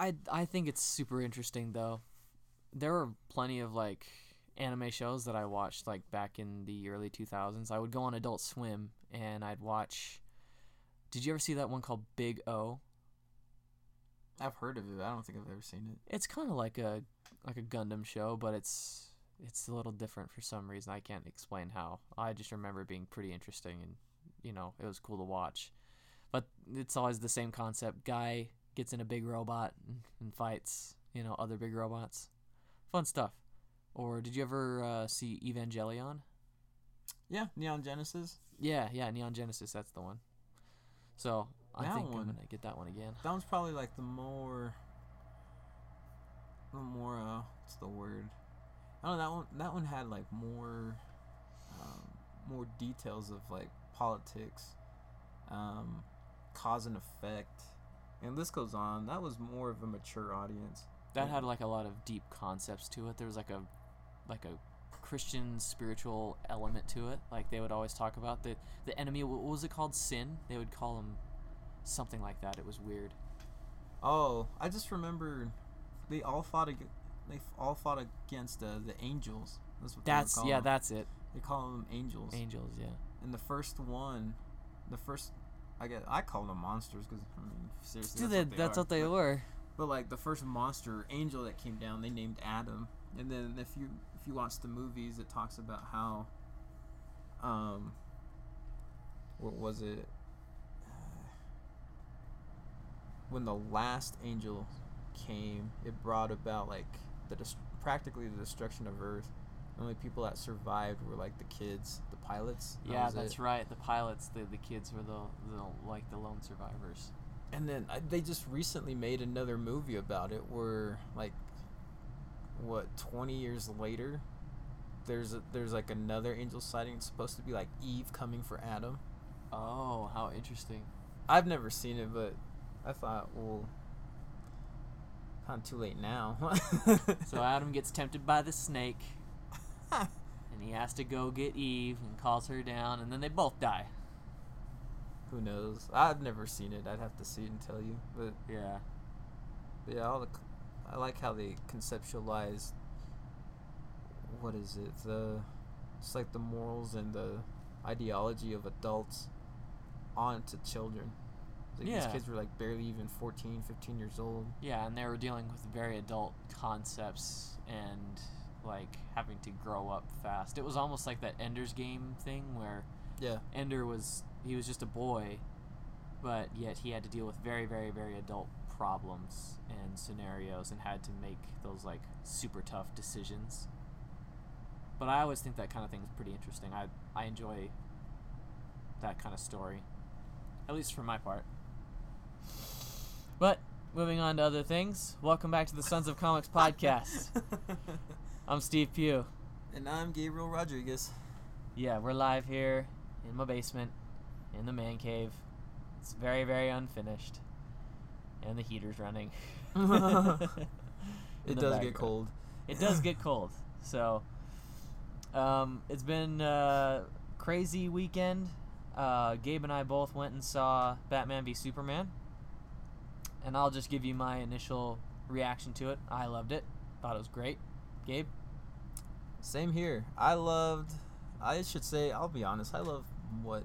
I I think it's super interesting though. There were plenty of like anime shows that I watched like back in the early 2000s. I would go on Adult Swim and I'd watch Did you ever see that one called Big O? I've heard of it. I don't think I've ever seen it. It's kind of like a like a Gundam show, but it's it's a little different for some reason. I can't explain how. I just remember it being pretty interesting and you know, it was cool to watch. But it's always the same concept. Guy gets in a big robot and, and fights, you know, other big robots. Fun stuff. Or did you ever uh, see Evangelion? Yeah, Neon Genesis. Yeah, yeah, Neon Genesis. That's the one. So I That think one- I'm gonna get that one again. That one's probably like the more, the more uh, what's the word? I don't know that one. That one had like more, um, more details of like politics, um, cause and effect, and this goes on. That was more of a mature audience. That had like a lot of deep concepts to it. There was like a like a Christian spiritual element to it. Like they would always talk about the the enemy. What was it called? Sin. They would call him something like that. It was weird. Oh, I just remember they all fought. Ag- they all fought against uh, the angels. That's what That's yeah. them. That's it. They call them angels. Angels. Yeah. And the first one, the first, I guess I call them monsters because I mean seriously, Dude, that's, that, what, that's they what they were. But like the first monster angel that came down, they named Adam. And then if you if you watch the movies, it talks about how, um, what was it? when the last angel came, it brought about like the dest- practically the destruction of Earth. The only people that survived were like the kids, the pilots. That Yeah, that's it. right. The pilots, the the kids were the, the like the lone survivors. And then I, they just recently made another movie about it where like what 20 years later there's a, there's like another angel sighting it's supposed to be like Eve coming for Adam. Oh, how interesting. I've never seen it but I thought well kind of too late now. So Adam gets tempted by the snake, and he has to go get Eve and calls her down, and then they both die. who knows? I've never seen it. I'd have to see it and tell you. But Yeah. But yeah, all the, c- I like how they conceptualize. What is it? The, it's like the morals and the ideology of adults onto children. Like Yeah. These kids were like barely even 14, 15 years old. Yeah, and they were dealing with very adult concepts and like having to grow up fast. It was almost like that Ender's Game thing where Yeah. Ender was he was just a boy, but yet he had to deal with very very very adult problems and scenarios and had to make those like super tough decisions. But I always think that kind of thing is pretty interesting. I I enjoy that kind of story. At least for my part. But moving on to other things, welcome back to the Sons of Comics podcast. I'm Steve Pugh. and I'm Gabriel Rodriguez. Yeah, we're live here in my basement, in the man cave. It's very, very unfinished, and the heater's running. It does background. get cold. It does get cold. So, um, it's been a crazy weekend. Uh, Gabe and I both went and saw Batman v Superman, and I'll just give you my initial reaction to it. I loved it. Thought it was great. Gabe. Same here. I loved. I should say. I'll be honest. I love what,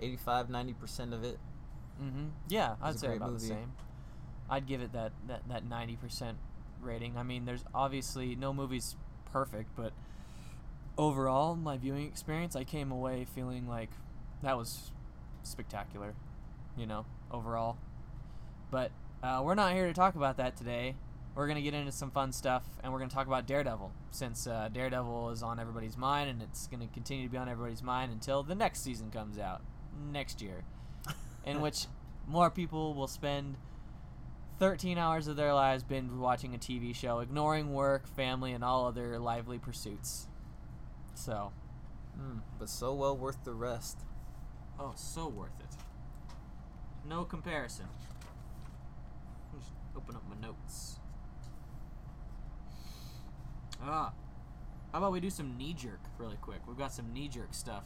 85, 90 percent of it. Mm-hmm. Yeah, I'd say about movie. the same. I'd give it that that that ninety percent rating. I mean, there's obviously no movie's perfect, but overall, my viewing experience, I came away feeling like that was spectacular. You know, overall. But uh, we're not here to talk about that today. We're gonna get into some fun stuff, and we're gonna talk about Daredevil, since uh, Daredevil is on everybody's mind, and it's gonna continue to be on everybody's mind until the next season comes out next year in which more people will spend 13 hours of their lives binge watching a TV show, ignoring work, family, and all other lively pursuits. So, Mm, but so well worth the rest. oh, so worth it. No comparison. Just open up my notes. Ah, how about we do some knee jerk really quick? We've got some knee jerk stuff.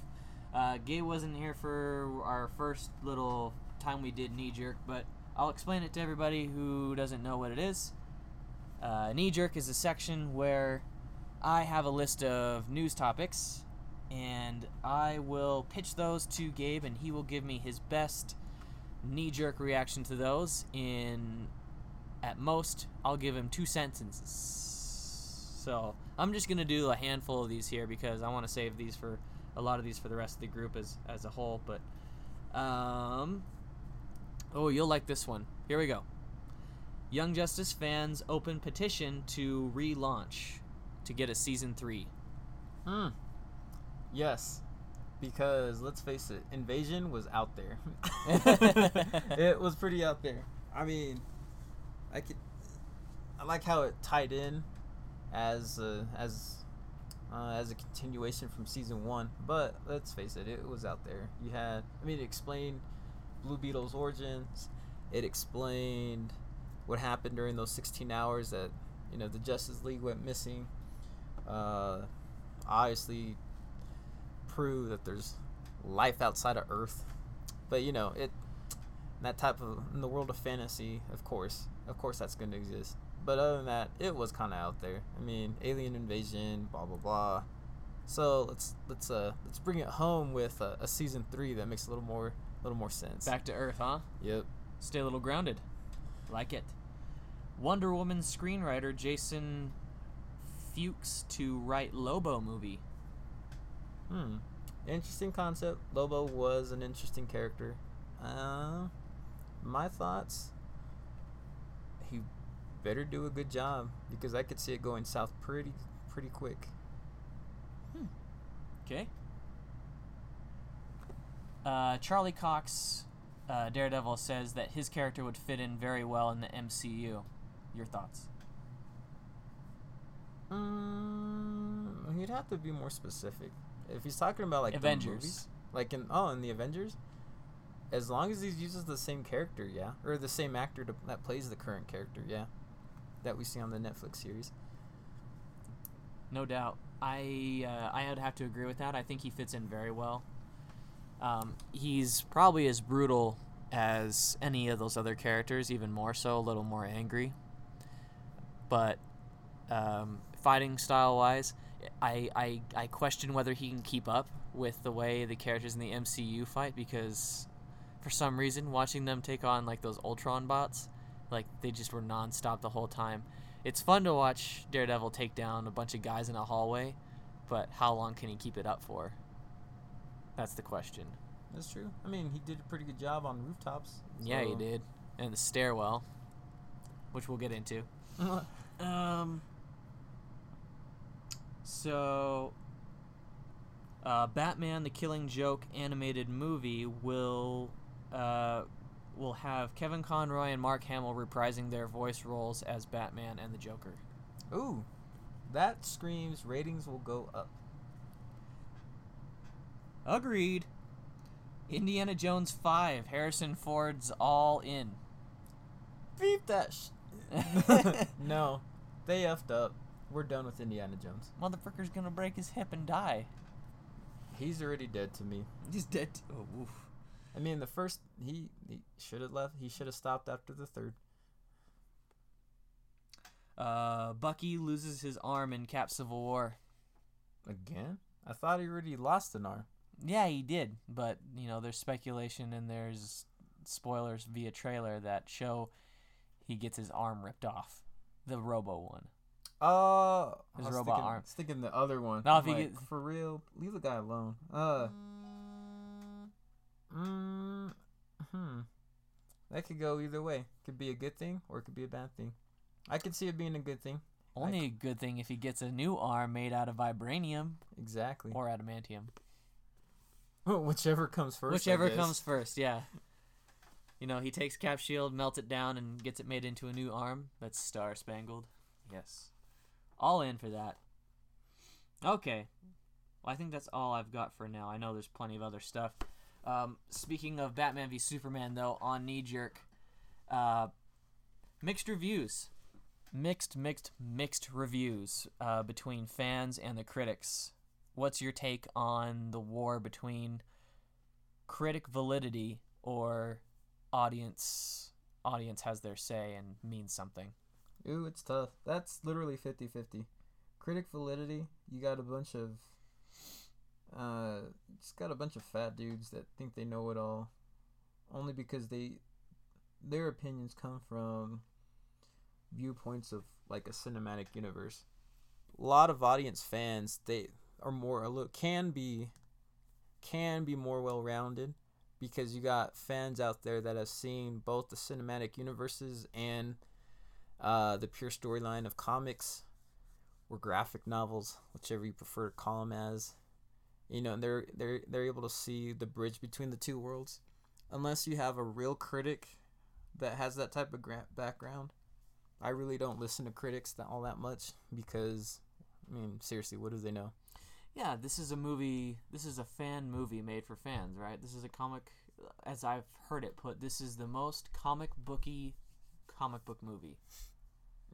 Uh, Gabe wasn't here for our first little time we did knee jerk, but I'll explain it to everybody who doesn't know what it is. Uh, knee jerk is a section where I have a list of news topics, and I will pitch those to Gabe, and he will give me his best knee jerk reaction to those. In at most, I'll give him two sentences. So I'm just gonna do a handful of these here because I want to save these for a lot of these for the rest of the group as as a whole. But um, oh, you'll like this one. Here we go. Young Justice fans open petition to relaunch to get a season three. Hmm. Yes. Because let's face it, Invasion was out there. it was pretty out there. I mean, I could. I like how it tied in as uh, as uh, as a continuation from season one. But let's face it, it was out there. You had. I mean, it explained Blue Beetle's origins. It explained what happened during those 16 hours that you know the Justice League went missing. Uh, obviously, prove that there's life outside of Earth. But you know, it that type of in the world of fantasy, of course, of course, that's going to exist. But other than that, it was kind of out there. I mean, alien invasion, blah blah blah. So let's let's uh let's bring it home with a, a season three that makes a little more a little more sense. Back to Earth, huh? Yep. Stay a little grounded. Like it. Wonder Woman screenwriter Jason Fuchs to write Lobo movie. Hmm. Interesting concept. Lobo was an interesting character. Uh, my thoughts. Better do a good job because I could see it going south pretty pretty quick. Okay. Uh, Charlie Cox, uh, Daredevil, says that his character would fit in very well in the MCU. Your thoughts? Mm, he'd have to be more specific. If he's talking about like the Avengers. movies, like in oh in the Avengers, as long as he uses the same character, yeah, or the same actor to, that plays the current character, yeah, that we see on the Netflix series. No doubt. I uh, I would have to agree with that. I think he fits in very well. Um, he's probably as brutal as any of those other characters, even more so, a little more angry. But um, fighting style wise, I, I I question whether he can keep up with the way the characters in the MCU fight because for some reason watching them take on like those Ultron bots, like they just were nonstop the whole time. It's fun to watch Daredevil take down a bunch of guys in a hallway, but how long can he keep it up for? That's the question. That's true. I mean, he did a pretty good job on rooftops. Yeah, he did. And the stairwell, which we'll get into. Um. So, uh, Batman: The Killing Joke animated movie will uh, will have Kevin Conroy and Mark Hamill reprising their voice roles as Batman and the Joker. Ooh, that screams ratings will go up. Agreed. Indiana Jones 5, Harrison Ford's all in. Beep that. Sh- no, they effed up. We're done with Indiana Jones. Motherfucker's gonna break his hip and die. He's already dead to me. He's dead. Oh, oof. I mean, the first he, he should have left. He should have stopped after the third. Uh, Bucky loses his arm in Cap Civil War. Again? I thought he already lost an arm. Yeah, he did, but you know, there's speculation and there's spoilers via trailer that show he gets his arm ripped off, the Robo one. Oh, His I was robot thinking, arm. I was thinking the other one. No, if I'm he like, get- for real, leave the guy alone. Uh, mm, hmm. That could go either way. Could be a good thing or it could be a bad thing. I could see it being a good thing. Only a good thing if he gets a new arm made out of vibranium Exactly. or adamantium, Whichever comes first. Whichever comes first. Yeah. You know, he takes Cap Shield, melts it down, and gets it made into a new arm that's star spangled. Yes, all in for that. Okay, well, I think that's all I've got for now. I know there's plenty of other stuff. Um, speaking of Batman v Superman, though, on Knee Jerk, uh, mixed reviews, mixed, mixed, mixed reviews uh, between fans and the critics. What's your take on the war between critic validity or audience audience has their say and means something. Ooh, it's tough. That's literally 50-50. Critic validity, you got a bunch of uh just got a bunch of fat dudes that think they know it all only because they their opinions come from viewpoints of like a cinematic universe. A lot of audience fans they are more a little can be can be more well rounded because you got fans out there that have seen both the cinematic universes and uh, the pure storyline of comics or graphic novels, whichever you prefer to call them as. You know, they're they're they're able to see the bridge between the two worlds. Unless you have a real critic that has that type of gra- background, I really don't listen to critics that all that much because, I mean, seriously, what do they know? Yeah, this is a movie. This is a fan movie made for fans, right? This is a comic, as I've heard it put. This is the most comic booky comic book movie.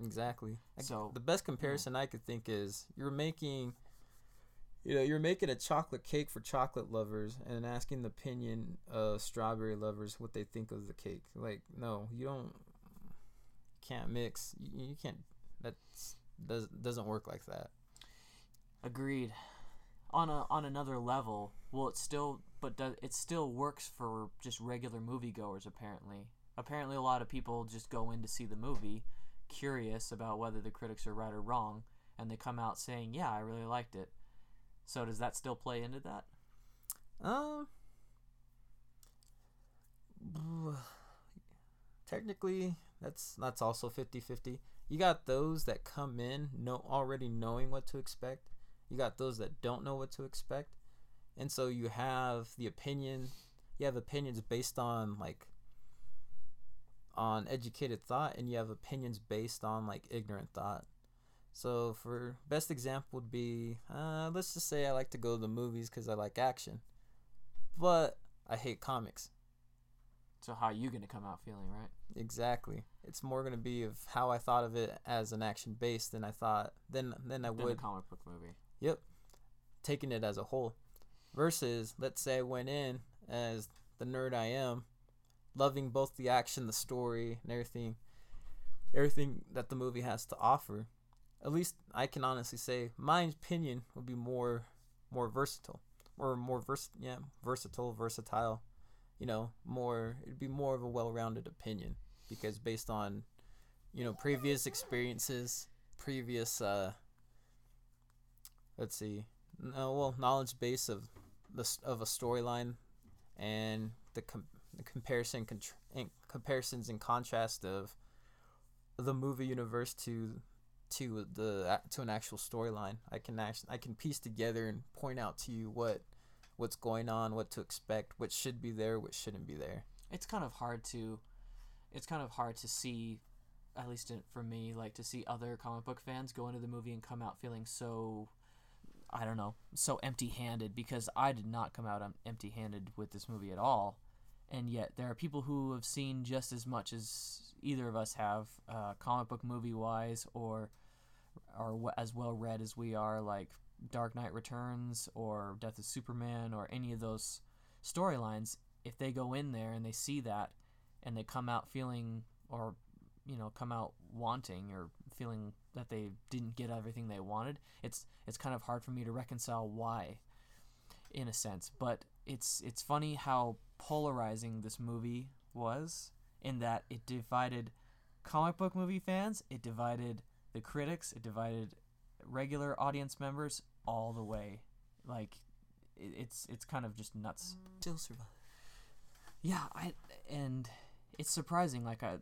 Exactly. So, the best comparison I could think is you're making you know, you're making a chocolate cake for chocolate lovers and asking the opinion of strawberry lovers what they think of the cake. Like, no, you don't can't mix. You, you can't that's does doesn't work like that. Agreed. On a on another level, well, it still but it still works for just regular moviegoers apparently. Apparently, a lot of people just go in to see the movie, curious about whether the critics are right or wrong, and they come out saying, "Yeah, I really liked it." So does that still play into that? Um technically that's that's also 50-50. You got those that come in know already knowing what to expect. You got those that don't know what to expect. And so you have the opinion you have opinions based on like on educated thought and you have opinions based on like ignorant thought. So for best example would be uh, let's just say I like to go to the movies because I like action, but I hate comics. So how are you gonna come out feeling, right? Exactly. It's more gonna be of how I thought of it as an action base than I thought than than I Than a would comic book movie. Yep. Taking it as a whole. Versus, let's say I went in as the nerd I am, loving both the action, the story, and everything everything that the movie has to offer. At least I can honestly say my opinion would be more more versatile. Or more vers yeah, versatile, versatile. You know, more it'd be more of a well rounded opinion. Because based on, you know, previous experiences, previous uh let's see no well knowledge base of the of a storyline and the, com- the comparison contr- and comparisons and contrast of the movie universe to to the to an actual storyline. I can actually i can piece together and point out to you what what's going on what to expect what should be there what shouldn't be there. It's kind of hard to it's kind of hard to see at least for me like to see other comic book fans go into the movie and come out feeling so i don't know so empty-handed because i did not come out empty-handed with this movie at all. And yet there are people who have seen just as much as either of us have uh, comic book movie wise or are as well read as we are like dark knight returns or death of superman or any of those storylines if they go in there and they see that and they come out feeling or you know come out wanting or feeling that they didn't get everything they wanted it's it's kind of hard for me to reconcile why in a sense. But it's it's funny how polarizing this movie was in that it divided comic book movie fans it divided the critics it divided regular audience members all the way. Like it, it's it's kind of just nuts. Still survive. Yeah, I and it's surprising. Like I,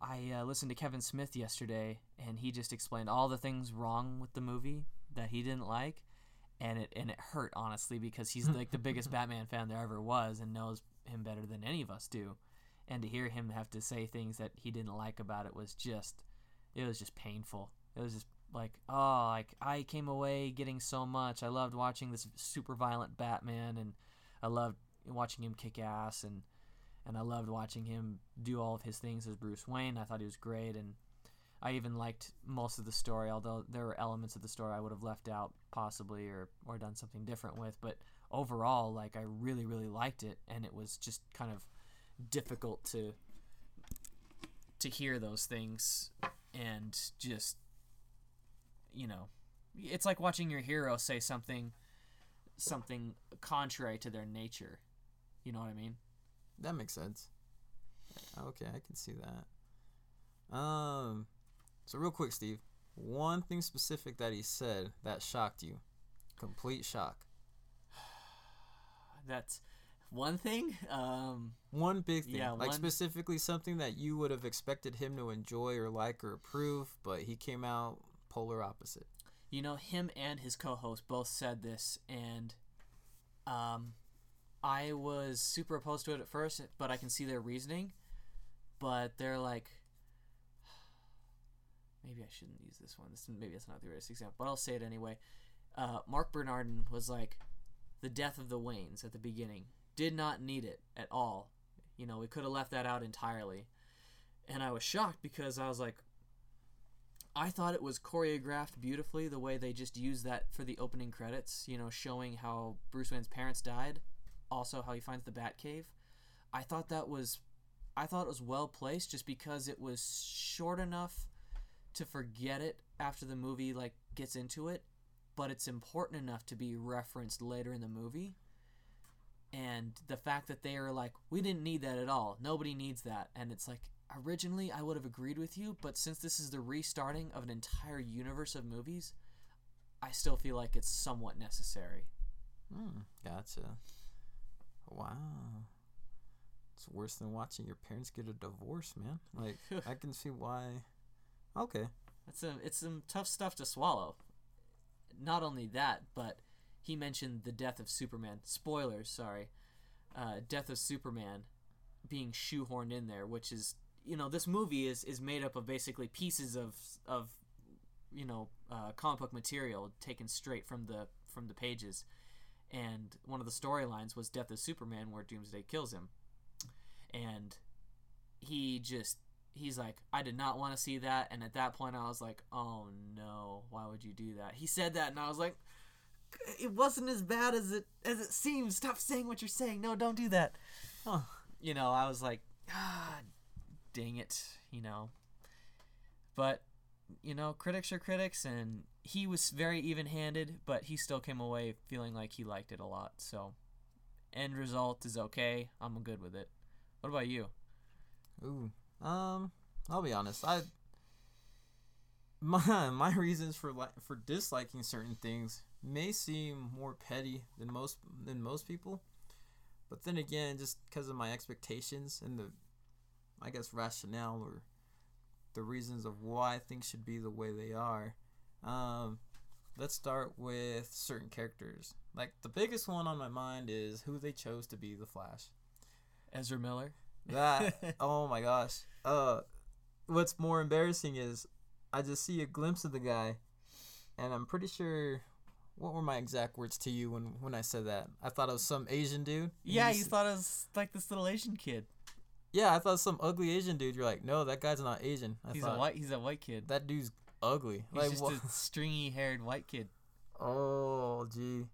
I uh, listened to Kevin Smith yesterday, and he just explained all the things wrong with the movie that he didn't like, and it and it hurt honestly because he's like the biggest Batman fan there ever was and knows him better than any of us do, and to hear him have to say things that he didn't like about it was just, it was just painful. It was just like oh like I came away getting so much. I loved watching this super violent Batman, and I loved watching him kick ass and and I loved watching him do all of his things as Bruce Wayne. I thought he was great and I even liked most of the story, although there were elements of the story I would have left out possibly or or done something different with. But overall, like I really really liked it, and it was just kind of difficult to to hear those things and just you know it's like watching your hero say something something contrary to their nature you know what i mean That makes sense. Okay, I can see that. Um, so real quick, Steve, one thing specific that he said that shocked you, complete shock. that's one thing um One big thing, Yeah, like one- specifically something that you would have expected him to enjoy or like or approve, but he came out polar opposite. you know him and his co-host both said this and um i was super opposed to it at first but i can see their reasoning but they're like maybe i shouldn't use this one. This maybe it's not the greatest example but i'll say it anyway. Uh, marc bernardin was like the death of the waynes at the beginning did not need it at all you know we could have left that out entirely and i was shocked because i was like I thought it was choreographed beautifully the way they just used that for the opening credits, you know, showing how Bruce Wayne's parents died, also how he finds the Batcave. I thought that was I thought it was well placed just because it was short enough to forget it after the movie like gets into it, but it's important enough to be referenced later in the movie. And the fact that they are like, we didn't need that at all. Nobody needs that. And it's like, originally I would have agreed with you, but since this is the restarting of an entire universe of movies, I still feel like it's somewhat necessary. Hmm, gotcha. Wow. It's worse than watching your parents get a divorce, man. Like I can see why. Okay. It's a, it's some tough stuff to swallow. Not only that, but he mentioned the death of Superman. Spoilers, sorry. Uh, death of Superman being shoehorned in there, which is you know this movie is is made up of basically pieces of of you know uh, comic book material taken straight from the from the pages, and one of the storylines was death of Superman, where Doomsday kills him, and he just he's like i did not want to see that. And at that point i was like oh no. Why would you do that? He said that and i was like it wasn't as bad as it as it seems. Stop saying what you're saying. No don't do that. Huh. you know i was like ah dang it you know. But you know critics are critics and he was very even-handed but he still came away feeling like he liked it a lot. So end result is okay. I'm good with it. What about you? Ooh. Um, I'll be honest. I my my reasons for li- for disliking certain things may seem more petty than most than most people, but then again, just because of my expectations and the, I guess rationale or the reasons of why things should be the way they are. Um, let's start with certain characters. Like the biggest one on my mind is who they chose to be the Flash. ezra miller That oh my gosh. Uh what's more embarrassing is I just see a glimpse of the guy and I'm pretty sure what were my exact words to you when when I said that? I thought it was some Asian dude. Yeah, you you thought it was like this little Asian kid. Yeah, I thought some ugly Asian dude. You're like, "No, that guy's not Asian." I He's thought a white. He's a white kid. that dude's ugly. He's like just wha- a stringy haired white kid. Oh, gee.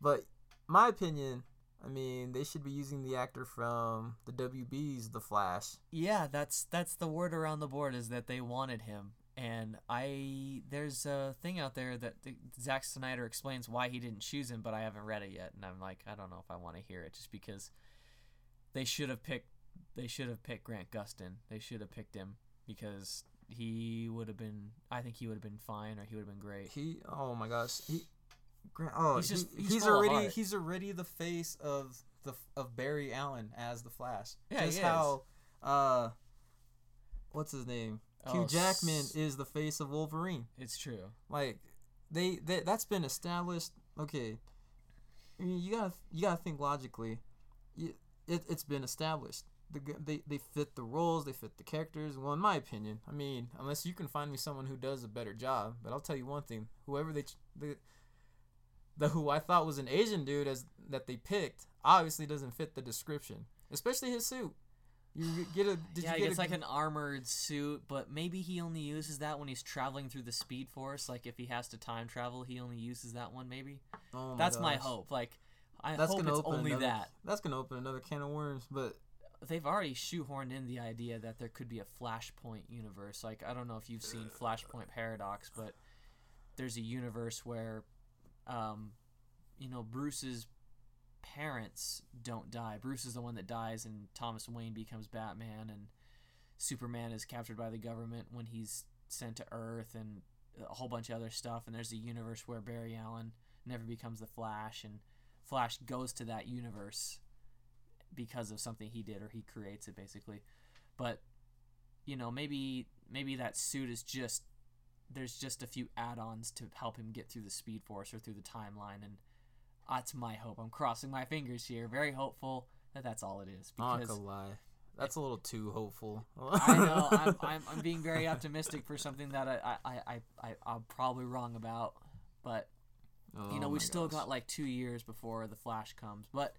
But my opinion, I mean, they should be using the actor from the WB's The Flash. Yeah, that's that's the word around the board is that they wanted him, and I there's a thing out there that the, Zack Snyder explains why he didn't choose him, but I haven't read it yet, and I'm like, I don't know if I want to hear it, just because they should have picked they should have picked Grant Gustin. They should have picked him because he would have been. I think he would have been fine, or he would have been great. He oh my gosh he Grant oh He's just- he, he's he's, already he's already the face of the of Barry Allen as the Flash. Yeah, Just how uh what's his name? Hugh Oh, Jackman s- is the face of Wolverine. It's true. Like they, they that's been established. Okay, I mean you gotta you gotta think logically. You, it it's been established. The, they they fit the roles, they fit the characters. Well, in my opinion, I mean, unless you can find me someone who does a better job, but I'll tell you one thing: whoever they the the who I thought was an Asian dude as that they picked obviously doesn't fit the description, especially his suit. You get a did yeah, you he get gets a, like an armored suit, but maybe he only uses that when he's traveling through the Speed Force. Like if he has to time travel, he only uses that one. Maybe oh that's my hope. Like I That's hope gonna it's open only another, that. That's gonna open another can of worms. But They've already shoehorned in the idea that there could be a Flashpoint universe. Like I don't know if you've seen Flashpoint Paradox, but there's a universe where, um, you know, Bruce's parents don't die. Bruce is the one that dies, and Thomas Wayne becomes Batman, and Superman is captured by the government when he's sent to Earth, and a whole bunch of other stuff. And there's a universe where Barry Allen never becomes the Flash, and Flash goes to that universe because of something he did or he creates it basically. But you know, maybe maybe that suit is just there's just a few add-ons to help him get through the Speed Force or through the timeline, and Ah, that's my hope. I'm crossing my fingers here, very hopeful that that's all it is. I'm not gonna lie, that's a little too hopeful. I know I'm, I'm, I'm being very optimistic for something that I, I, I, I I'm probably wrong about, but Oh you know oh we my still gosh. got like two years before the flash comes but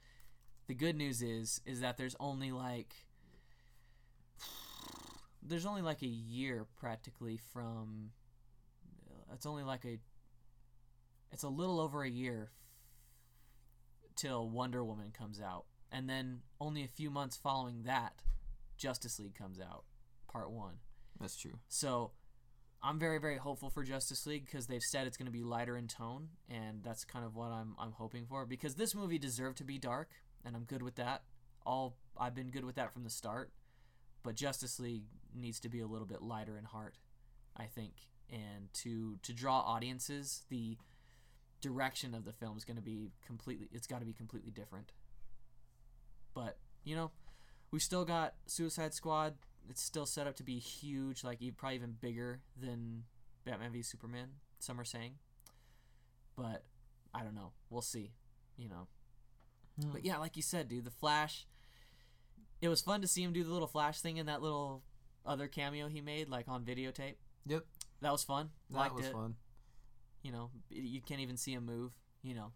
the good news is is that there's only like there's only like a year practically from it's only like a it's a little over a year till wonder woman comes out and then only a few months following that justice league comes out part one That's true. so I'm very very hopeful for Justice League because they've said it's going to be lighter in tone, and that's kind of what I'm I'm hoping for. Because this movie deserved to be dark, and I'm good with that. All I've been good with that from the start, but Justice League needs to be a little bit lighter in heart, I think, and to to draw audiences, the direction of the film is going to be completely. It's got to be completely different. But you know, we still got Suicide Squad it's still set up to be huge, like probably even bigger than Batman v Superman. Some are saying, but I don't know. We'll see. You know. Hmm. But yeah, like you said, dude, the Flash. It was fun to see him do the little Flash thing in that little other cameo he made, like on videotape. Yep, That was fun. that Liked was it. fun. You know, you can't even see him move. You know.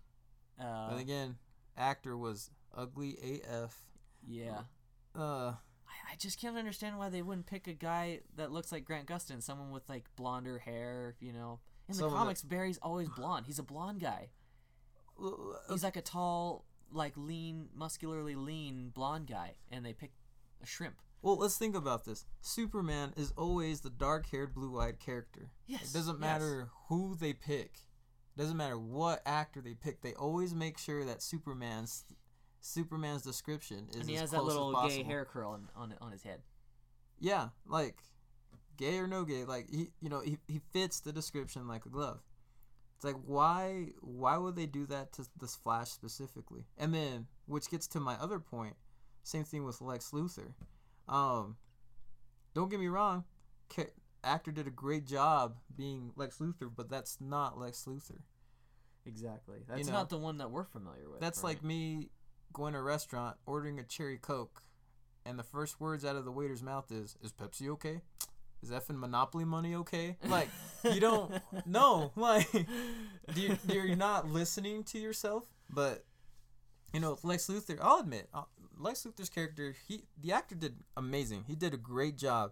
Uh, and again, actor was ugly AF. yeah. Uh, I, I just can't understand why they wouldn't pick a guy that looks like Grant Gustin, someone with like blonder hair, you know. In the that- comics, Barry's always blonde. He's a blonde guy. He's like a tall, like lean, muscularly lean blonde guy, and they picked a shrimp. Well, let's think about this. Superman is always the dark-haired, blue-eyed character. Yes. It doesn't yes. matter who they pick. It Doesn't matter what actor they pick. They always make sure that Superman's Superman's description is And he as has that little gay hair curl on, on on his head. Yeah, like gay or no gay, like he, you know, he, he fits the description like a glove. It's like why why would they do that to this Flash specifically? And then, which gets to my other point, same thing with Lex Luthor. Um, don't get me wrong, ca- actor did a great job being Lex Luthor, but that's not Lex Luthor. Exactly. That's know, not the one that we're familiar with. That's right? like me going to a restaurant, ordering a cherry coke, and the first words out of the waiter's mouth is, "Is Pepsi okay? Is effing Monopoly money okay?" Like you don't know, like do you, you're not listening to yourself. But you know, Lex Luthor, I'll admit, Lex Luthor's character, he the actor did amazing. He did a great job.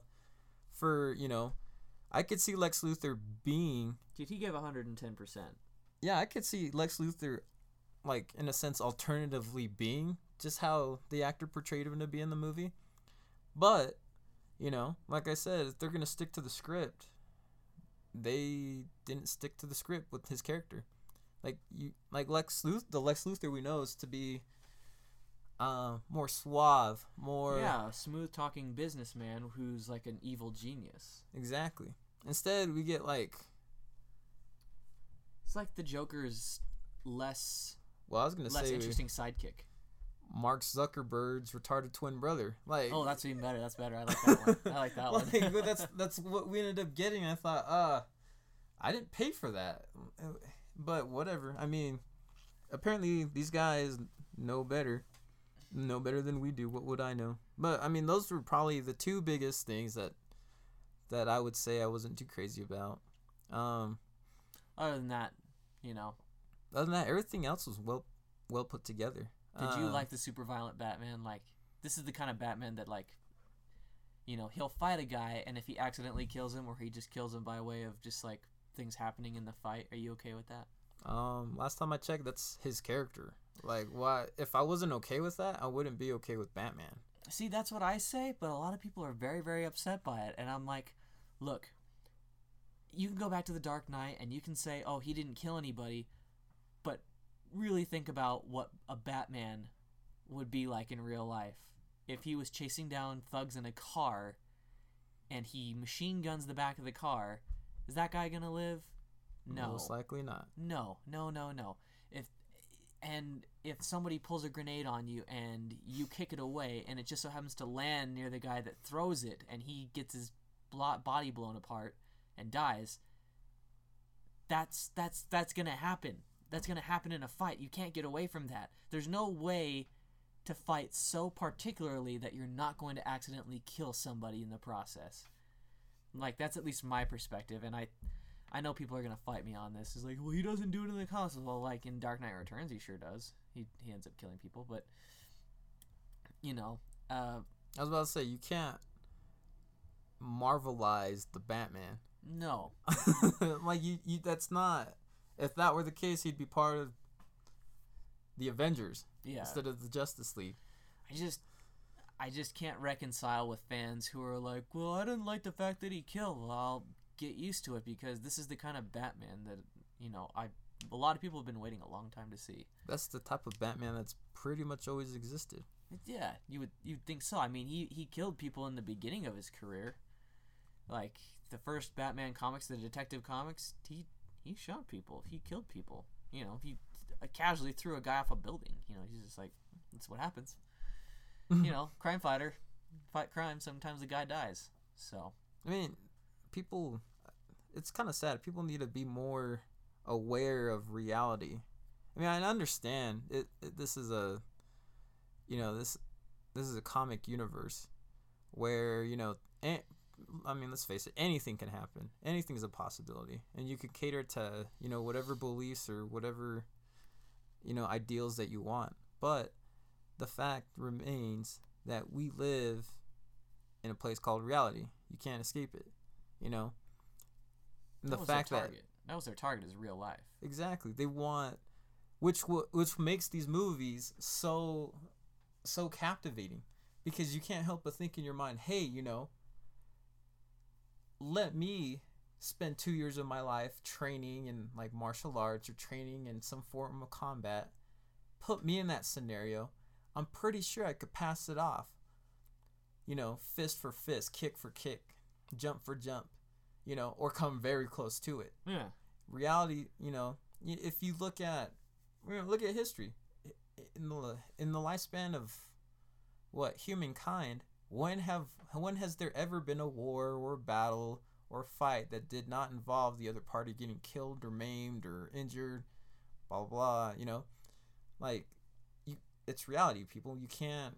For you know, I could see Lex Luthor being Dude, he gave 110 percent. yeah, I could see Lex Luthor, like in a sense, alternatively being just how the actor portrayed him to be in the movie. But, you know, like I said, if they're gonna stick to the script, they didn't stick to the script with his character. Like you, like Lex Luthor, the Lex Luthor we know is to be, uh, more suave, more Yeah, smooth talking businessman who's like an evil genius. exactly. Instead, we get like, It's like the Joker's less well, I was gonna less say interesting sidekick. Mark Zuckerberg's retarded twin brother. Like, Oh, that's even better. That's better. I like that one. I like that one. Like, but that's that's what we ended up getting. I thought, uh, I didn't pay for that, but whatever. I mean, apparently these guys know better, know better than we do. What would I know? But I mean, those were probably the two biggest things that that I would say I wasn't too crazy about. Um, Other than that, you know, other than that, everything else was well well put together. did you Uh, like the super violent Batman? Like, this is the kind of Batman that like you know, he'll fight a guy, and if he accidentally kills him, or he just kills him by way of just like things happening in the fight, are you okay with that? Um, last time I checked, that's his character. Like, why? If I wasn't okay with that, I wouldn't be okay with Batman. See, that's what I say, but a lot of people are very, very upset by it, and I'm like, look, you can go back to the Dark Knight and you can say, oh, he didn't kill anybody, but really think about what a Batman would be like in real life if he was chasing down thugs in a car and he machine guns the back of the car. Is that guy gonna live? No. Most likely not. No, no, no, no. And if somebody pulls a grenade on you and you kick it away and it just so happens to land near the guy that throws it and he gets his body blown apart and dies, that's that's that's gonna happen. That's gonna happen in a fight. You can't get away from that. There's no way to fight so particularly that you're not going to accidentally kill somebody in the process. Like that's at least my perspective, and I I know people are gonna fight me on this. It's like, well, he doesn't do it in the comics. Well, like in Dark Knight Returns, he sure does. He he ends up killing people, but you know, uh, I was about to say you can't marvelize the Batman. no, like you, you, that's not. If that were the case, he'd be part of the Avengers yeah. instead of the Justice League. I just I just can't reconcile with fans who are like, well, I didn't like the fact that he killed. Well, I'll get used to it because this is the kind of Batman that you know I. A lot of people have been waiting a long time to see. That's the type of Batman that's pretty much always existed. Yeah, you would you'd think so. I mean, he he killed people in the beginning of his career. Like the first Batman comics, the Detective Comics, he he shot people. He killed people. You know, he uh, casually threw a guy off a building. You know, he's just like that's what happens. you know, crime fighter, fight crime. Sometimes the guy dies. So I mean, people. It's kind of sad. People need to be more aware of reality. I mean, I understand it, it. This is a, you know, this this is a comic universe where you know, an- I mean, let's face it, anything can happen. Anything is a possibility, and you could cater to you know whatever beliefs or whatever, you know, ideals that you want. But the fact remains that we live in a place called reality. You can't escape it. You know. And that the fact that target. that was their target is real life. Exactly. They want which w- which makes these movies so so captivating because you can't help but think in your mind, "Hey, you know, let me spend 2 years of my life training in like martial arts or training in some form of combat. Put me in that scenario. I'm pretty sure I could pass it off. You know, fist for fist, kick for kick, jump for jump, you know, or come very close to it." Yeah. reality you know if you look at you know, look at history in the in the lifespan of what humankind when have when has there ever been a war or battle or fight that did not involve the other party getting killed or maimed or injured blah blah, blah you know like you it's reality people you can't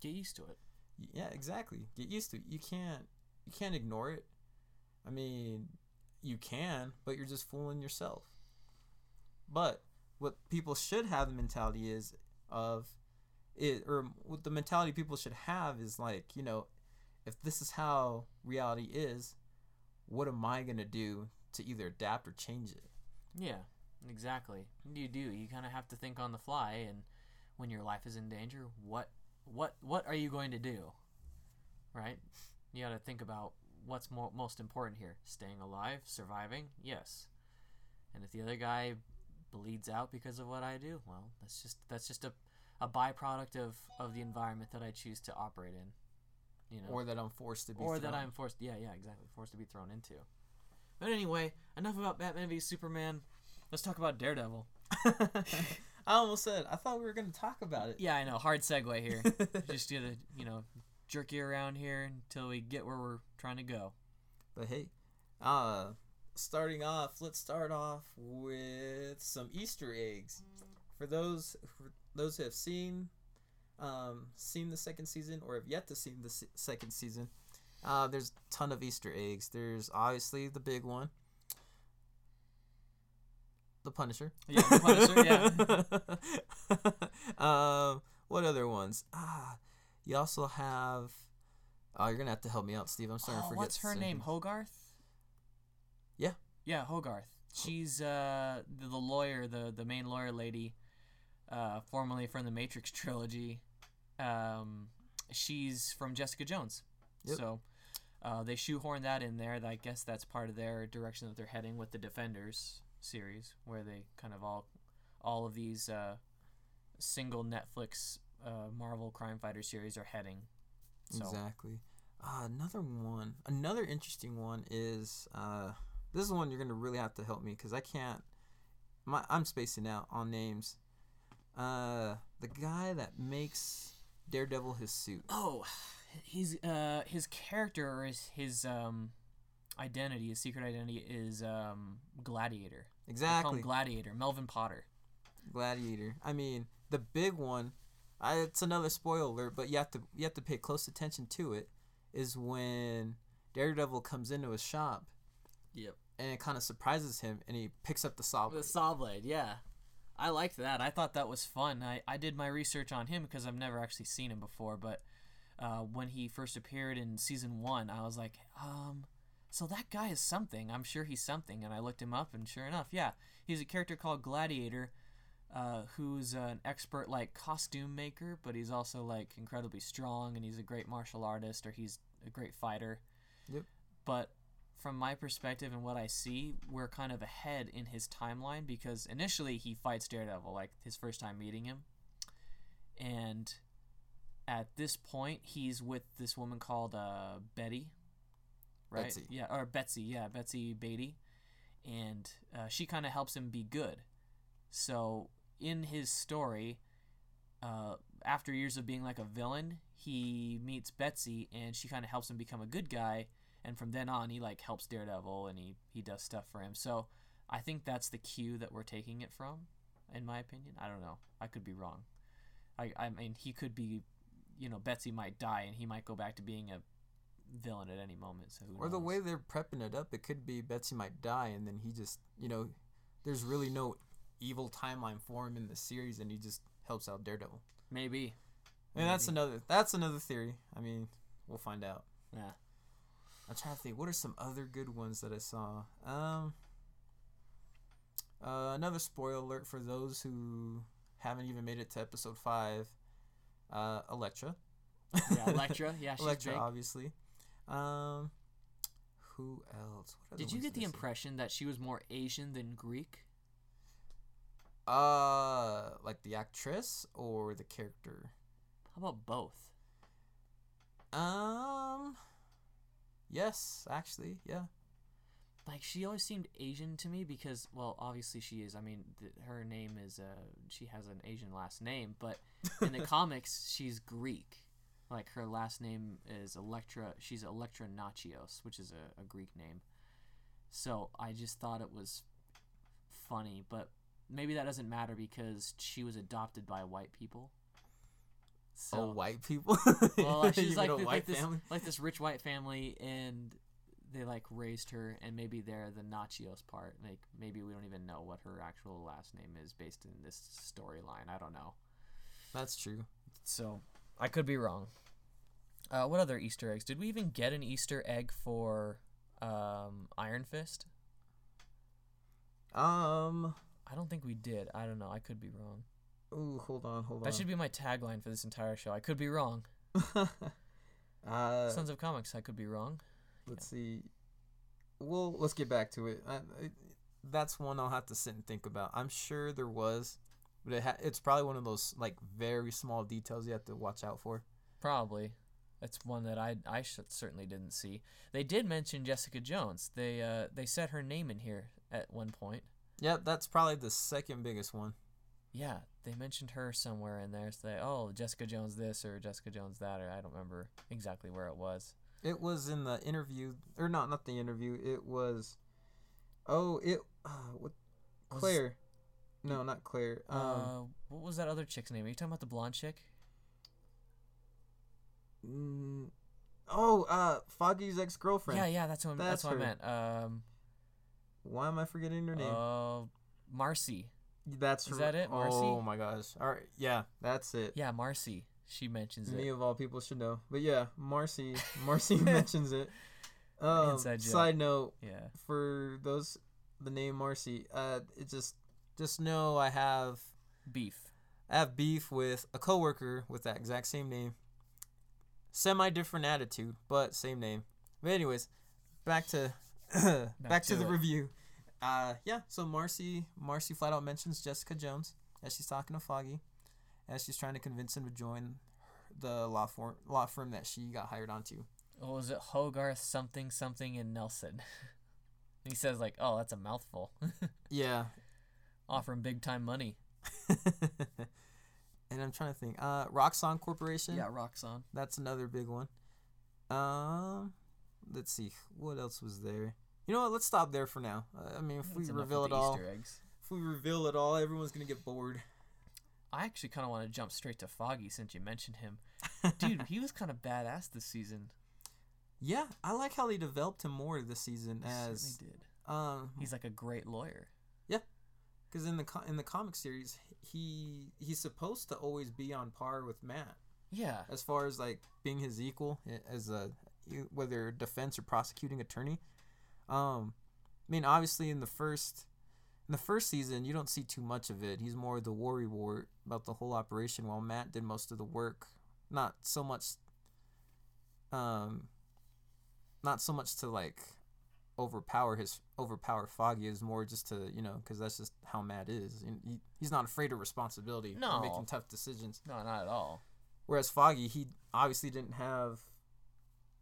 Get used to it. yeah exactly get used to it you can't you can't ignore it i mean you can but you're just fooling yourself but what people should have the mentality is of it or what the mentality people should have is like you know if this is how reality is what am i going to do to either adapt or change it Yeah, exactly. You do. You kind of have to think on the fly, and when your life is in danger, what what what are you going to do? Right? You got to think about what's more most important here: staying alive, surviving. Yes. And if the other guy bleeds out because of what I do, well, that's just that's just a a byproduct of of the environment that I choose to operate in. You know, or that i'm forced to be or that. I'm forced. Yeah, yeah, exactly. Forced to be thrown into. But anyway, enough about Batman v Superman. Let's talk about Daredevil. i almost said i thought we were going to talk about it Yeah, I know. Hard segue here. Just gonna, you know, jerk you around here until we get where we're trying to go. But hey, uh, starting off, let's start off with some Easter eggs. For those for those who have seen um, seen the second season or have yet to see the se- second season, uh, there's a ton of Easter eggs. There's obviously the big one, the Punisher. Yeah, the Punisher, um, what other ones? Ah, you also have Oh, you're gonna have to help me out, Steve. I'm starting to Oh, forget. what's her name? Hogarth. Yeah. Yeah, Hogarth. She's uh the, the lawyer, the the main lawyer lady, uh, formerly from the Matrix trilogy. Um, she's from Jessica Jones. Yep. So, uh, they shoehorn that in there. I guess that's part of their direction that they're heading with the Defenders series, where they kind of all, all of these uh, single Netflix uh, Marvel crime fighter series are heading. So, Exactly. Uh, another one, another interesting one is uh, this is one you're gonna really have to help me because I can't. My I'm spacing out on names. Uh, the guy that makes Daredevil his suit. Oh, he's uh his character is his um identity, his secret identity is um Gladiator. They call him Exactly. Gladiator, Melvin Potter. Gladiator. I mean, the big one. I, it's another spoiler alert, but you have to you have to pay close attention to it. Is when Daredevil comes into his shop Yep. and it kind of surprises him, and he picks up the saw. The blade. saw blade, yeah. I liked that. I thought that was fun. I, I did my research on him because I've never actually seen him before, but uh, when he first appeared in season one, I was like, um, so that guy is something. I'm sure he's something. And I looked him up, and sure enough, yeah, he's a character called Gladiator, uh, who's an expert like costume maker, but he's also like incredibly strong, and he's a great martial artist, or he's a great fighter. Yep. But from my perspective and what I see, we're kind of ahead in his timeline because initially he fights Daredevil, like his first time meeting him. And at this point, he's with this woman called uh, Betty, right? Betsy. Yeah, or Betsy, yeah, Betsy Beatty. And uh, she kind of helps him be good. So in his story, uh, after years of being like a villain, he meets Betsy and she kind of helps him become a good guy. And from then on, he like helps Daredevil and he, he does stuff for him. So I think that's the cue that we're taking it from, in my opinion. I don't know. I could be wrong. I, I mean, he could be, you know, Betsy might die and he might go back to being a villain at any moment. So Or the way they're prepping it up, it could be Betsy might die, and then he just, you know, there's really no evil timeline for him in the series, and he just helps out Daredevil. maybe. And that's Maybe. another that's another theory. I mean, we'll find out. Yeah. I'm trying to think. What are some other good ones that I saw? Um, uh, another spoiler alert for those who haven't even made it to episode five. Uh, Elektra. Yeah, Elektra. Yeah, she's Elektra, big. obviously. Um, who else? What Did you get the impression that she was more Asian than Greek? Uh, like the actress or the character? How about both? Um, yes, actually, yeah. Like she always seemed Asian to me because, well, obviously she is. I mean, th- her name is uh, she has an Asian last name, but in the comics she's Greek. Like her last name is Elektra. She's Elektra Natchios, which is a, a Greek name. So I just thought it was funny, but maybe that doesn't matter because she was adopted by white people. So oh, white people. well, she's like, a white like this, family. like this rich white family, and they like raised her, and maybe they're the Natchios part. Like maybe we don't even know what her actual last name is based in this storyline. I don't know. That's true. So I could be wrong. Uh, what other Easter eggs? Did we even get an Easter egg for um, Iron Fist? Um. I don't think we did. I don't know. I could be wrong. Ooh, hold on, hold on. That should be my tagline for this entire show. I could be wrong. uh, Sons of Comics. I could be wrong. let's see. Well, let's get back to it. I, I, that's one I'll have to sit and think about. I'm sure there was, but it ha- it's probably one of those like very small details you have to watch out for. Probably. That's one that I I sh- certainly didn't see. They did mention Jessica Jones. They uh they said her name in here at one point. Yep, that's probably the second biggest one. Yeah, they mentioned her somewhere in there. Say, oh, Jessica Jones this or Jessica Jones that, or I don't remember exactly where it was. It was in the interview, or not, not the interview. It was, oh, it, uh, what, Was- Claire. No, not Claire. Um, uh, what was that other chick's name? Are you talking about the blonde chick? mm, oh, uh, Foggy's ex girlfriend. Yeah, yeah, that's what that's, That's what I meant. Um, Why am I forgetting her name? uh, Marcy. that's is her. that it, Marcy? Oh my gosh. All right, yeah, that's it. Yeah, Marcy. She mentions Me it. of all people should know. But yeah, Marcy Marcy mentions it. Um, Inside joke. side note Yeah. for those the name Marcy, uh, it just just know I have Beef. I have beef with a coworker with that exact same name. Semi different attitude, but same name. But anyways, back to back, to, to the it. review. Uh yeah, so Marcy Marcy flat out mentions Jessica Jones as she's talking to Foggy, as she's trying to convince him to join the law firm law firm that she got hired onto. What was it? Hogarth something something in Nelson. he says like, "Oh, that's a mouthful." Yeah. offering big time money. and I'm trying to think. Uh Roxxon Corporation. Yeah, Roxxon. That's another big one. Um, let's see what else was there. You know what? Let's stop there for now. Uh, I mean, if we That's enough reveal it all, eggs. if we reveal it all, everyone's gonna get bored. I actually kind of want to jump straight to Foggy since you mentioned him. Dude, he was kind of badass this season. yeah, I like how they developed him more this season He as certainly did. um, He's like a great lawyer. Yeah, because in the co- in the comic series, he he's supposed to always be on par with Matt Yeah. as far as like being his equal as a whether defense or prosecuting attorney. Um, I mean, obviously in the first in the first season, you don't see too much of it. He's more the worry wart about the whole operation, while Matt did most of the work. Not so much. Um. Not so much to like overpower his overpower Foggy is more just to you know because that's just how Matt is. And he, he's not afraid of responsibility. No. making tough decisions. No, not at all. Whereas Foggy, he obviously didn't have,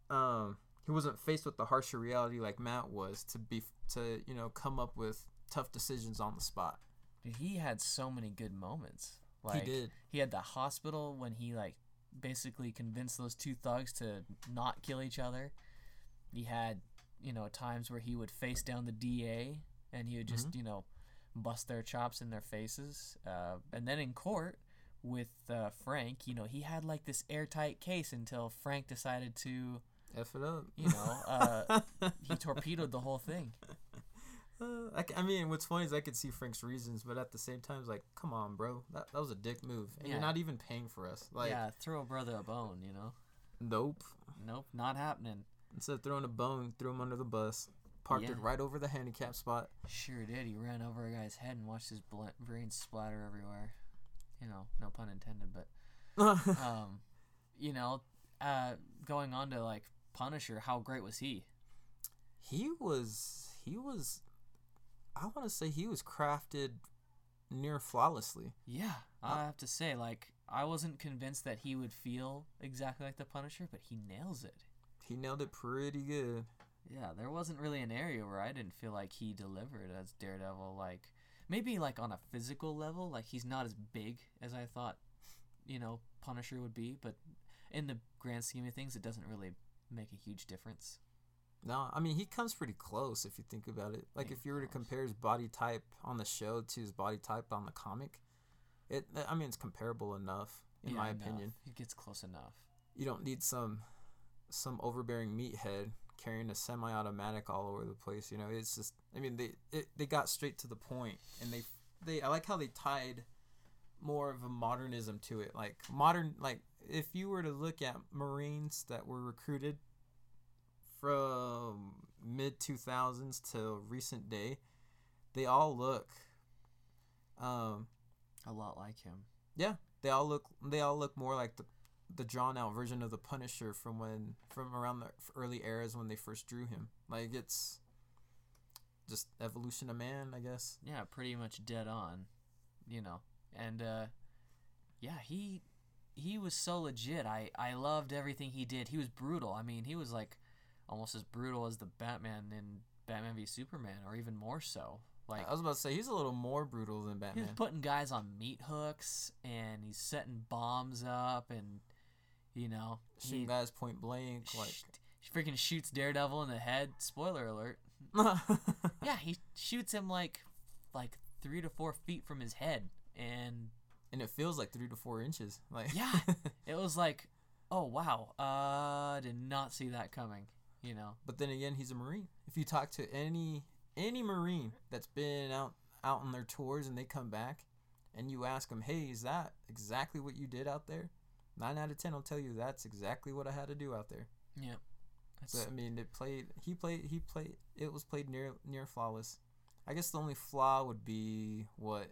um, he wasn't faced with the harsher reality like Matt was to be to you know come up with tough decisions on the spot. Dude, he had so many good moments. Like, he did. He had the hospital when he like basically convinced those two thugs to not kill each other. He had, you know, times where he would face down the DA and he would just, Mm-hmm. you know, bust their chops in their faces. Uh, and then in court with uh, Frank, you know, he had like this airtight case until Frank decided to, F it up. you know, uh, he torpedoed the whole thing. Uh, I, I mean, what's funny is I could see Frank's reasons, but at the same time, it's like, come on, bro, that, that was a dick move, and you're not even paying for us. Like, yeah, throw a brother a bone, you know. nope. Nope, not happening. Instead of throwing a bone, threw him under the bus, parked Yeah. it right over the handicap spot. Sure did. He ran over a guy's head and watched his bl- brains splatter everywhere. You know, no pun intended, but um, you know, uh, going on to like Punisher, how great was he? he was he was I want to say he was crafted near flawlessly. Yeah, Uh, I have to say, like, I wasn't convinced that he would feel exactly like the Punisher, but he nails it. He nailed it pretty good. Yeah, there wasn't really an area where I didn't feel like he delivered as Daredevil. Like, maybe like on a physical level, like he's not as big as I thought, you know, Punisher would be. But in the grand scheme of things, it doesn't really make a huge difference. No, I mean he comes pretty close if you think about it. Like if you were to compare his body type on the show to his body type on the comic, it I mean it's comparable enough in Yeah, my enough. opinion. it gets close enough. You don't need some some overbearing meathead carrying a semi-automatic all over the place. You know, it's just I mean they it, they got straight to the point and they they I like how they tied more of a modernism to it. Like modern like if you were to look at Marines that were recruited from mid 2000s to recent day, they all look um A lot like him. yeah, they all look they all look more like the the drawn out version of the Punisher from when from around the early eras when they first drew him. Like it's just evolution of man, I guess. Yeah, pretty much dead on, you know. And uh yeah, he he was so legit. I I loved everything he did. He was brutal. I mean, he was like almost as brutal as the Batman in Batman v Superman or even more so. Like I was about to say he's a little more brutal than he Batman. putting guys on meat hooks and he's setting bombs up and you know, Shooting he guys point blank, like sh- freaking shoots Daredevil in the head. Spoiler alert. Yeah, he shoots him like like 3 to 4 feet from his head and and it feels like three to four inches. Like Yeah. it was like, oh wow, uh, did not see that coming. You know, But then again, he's a Marine. If you talk to any any Marine that's been out out on their tours and they come back, and you ask them, "Hey, is that exactly what you did out there?" nine out of ten will tell you that's exactly what I had to do out there. Yeah. So I mean, it played. He played. He played. It was played near near flawless. I guess the only flaw would be what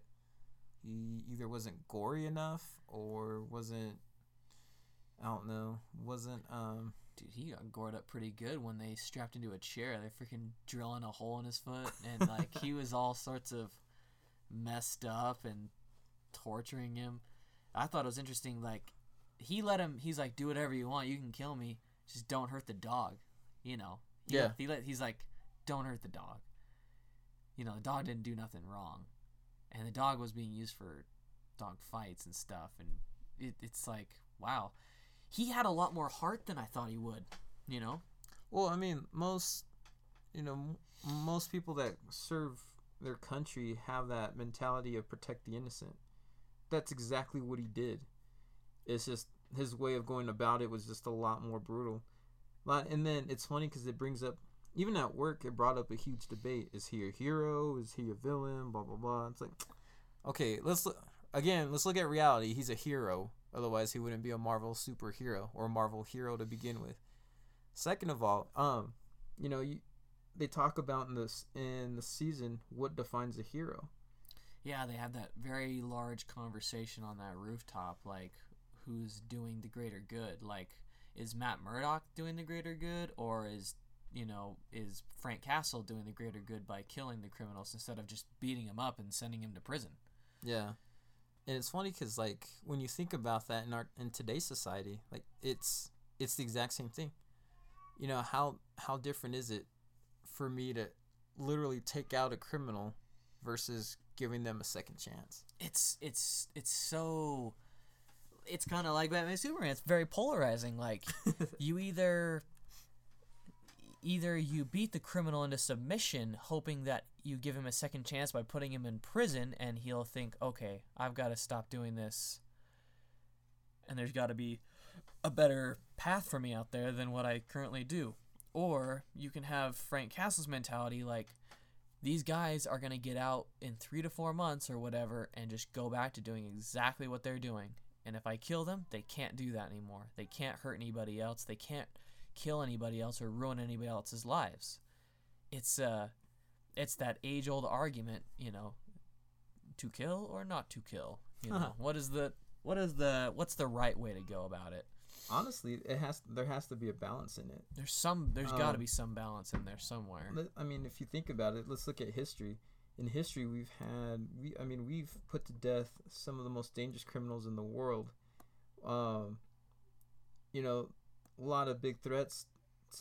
either wasn't gory enough or wasn't. I don't know. Wasn't um. Dude, he got gored up pretty good when they strapped into a chair. They're freaking drilling a hole in his foot, and like he was all sorts of messed up and torturing him. I thought it was interesting. Like he let him. He's like, do whatever you want. You can kill me. Just don't hurt the dog. You know. He Yeah. let- he let. He's like, don't hurt the dog. You know, the dog didn't do nothing wrong, and the dog was being used for dog fights and stuff. And it, it's like, wow, he had a lot more heart than I thought he would. You know. Well, I mean, most, you know, most people that serve their country have that mentality of protect the innocent. That's exactly what he did. It's just his way of going about it was just a lot more brutal. And then it's funny because it brings up, even at work, it brought up a huge debate: is he a hero? Is he a villain? Blah blah blah. It's like, okay, let's look again. Let's look at reality. He's a hero. Otherwise, he wouldn't be a Marvel superhero or a Marvel hero to begin with. Second of all, um, you know, you they talk about in this in the season what defines a hero. Yeah, they had that very large conversation on that rooftop, like who's doing the greater good. Like, is Matt Murdock doing the greater good, or is you know is Frank Castle doing the greater good by killing the criminals instead of just beating him up and sending him to prison? Yeah, and it's funny because like when you think about that in our in today's society, like it's it's the exact same thing. You know how how different is it for me to literally take out a criminal versus giving them a second chance? It's it's it's so. It's kind of like Batman Superman. It's very polarizing. Like you either either you beat the criminal into submission hoping that you give him a second chance by putting him in prison and he'll think okay i've got to stop doing this. And there's got to be a better path for me out there than what i currently do. Or you can have frank castle's mentality like these guys are going to get out in three to four months or whatever and just go back to doing exactly what they're doing. And if i kill them they can't do that anymore. They can't hurt anybody else. They can't kill anybody else or ruin anybody else's lives. It's uh it's that age old argument, you know, to kill or not to kill. You know, what is the what is the what's the right way to go about it? Honestly, it has there has to be a balance in it. There's some there's got to Um, be some balance in there somewhere. I mean, if you think about it, let's look at history. In history, we've had we. I mean, we've put to death some of the most dangerous criminals in the world. Um, you know, a lot of big threats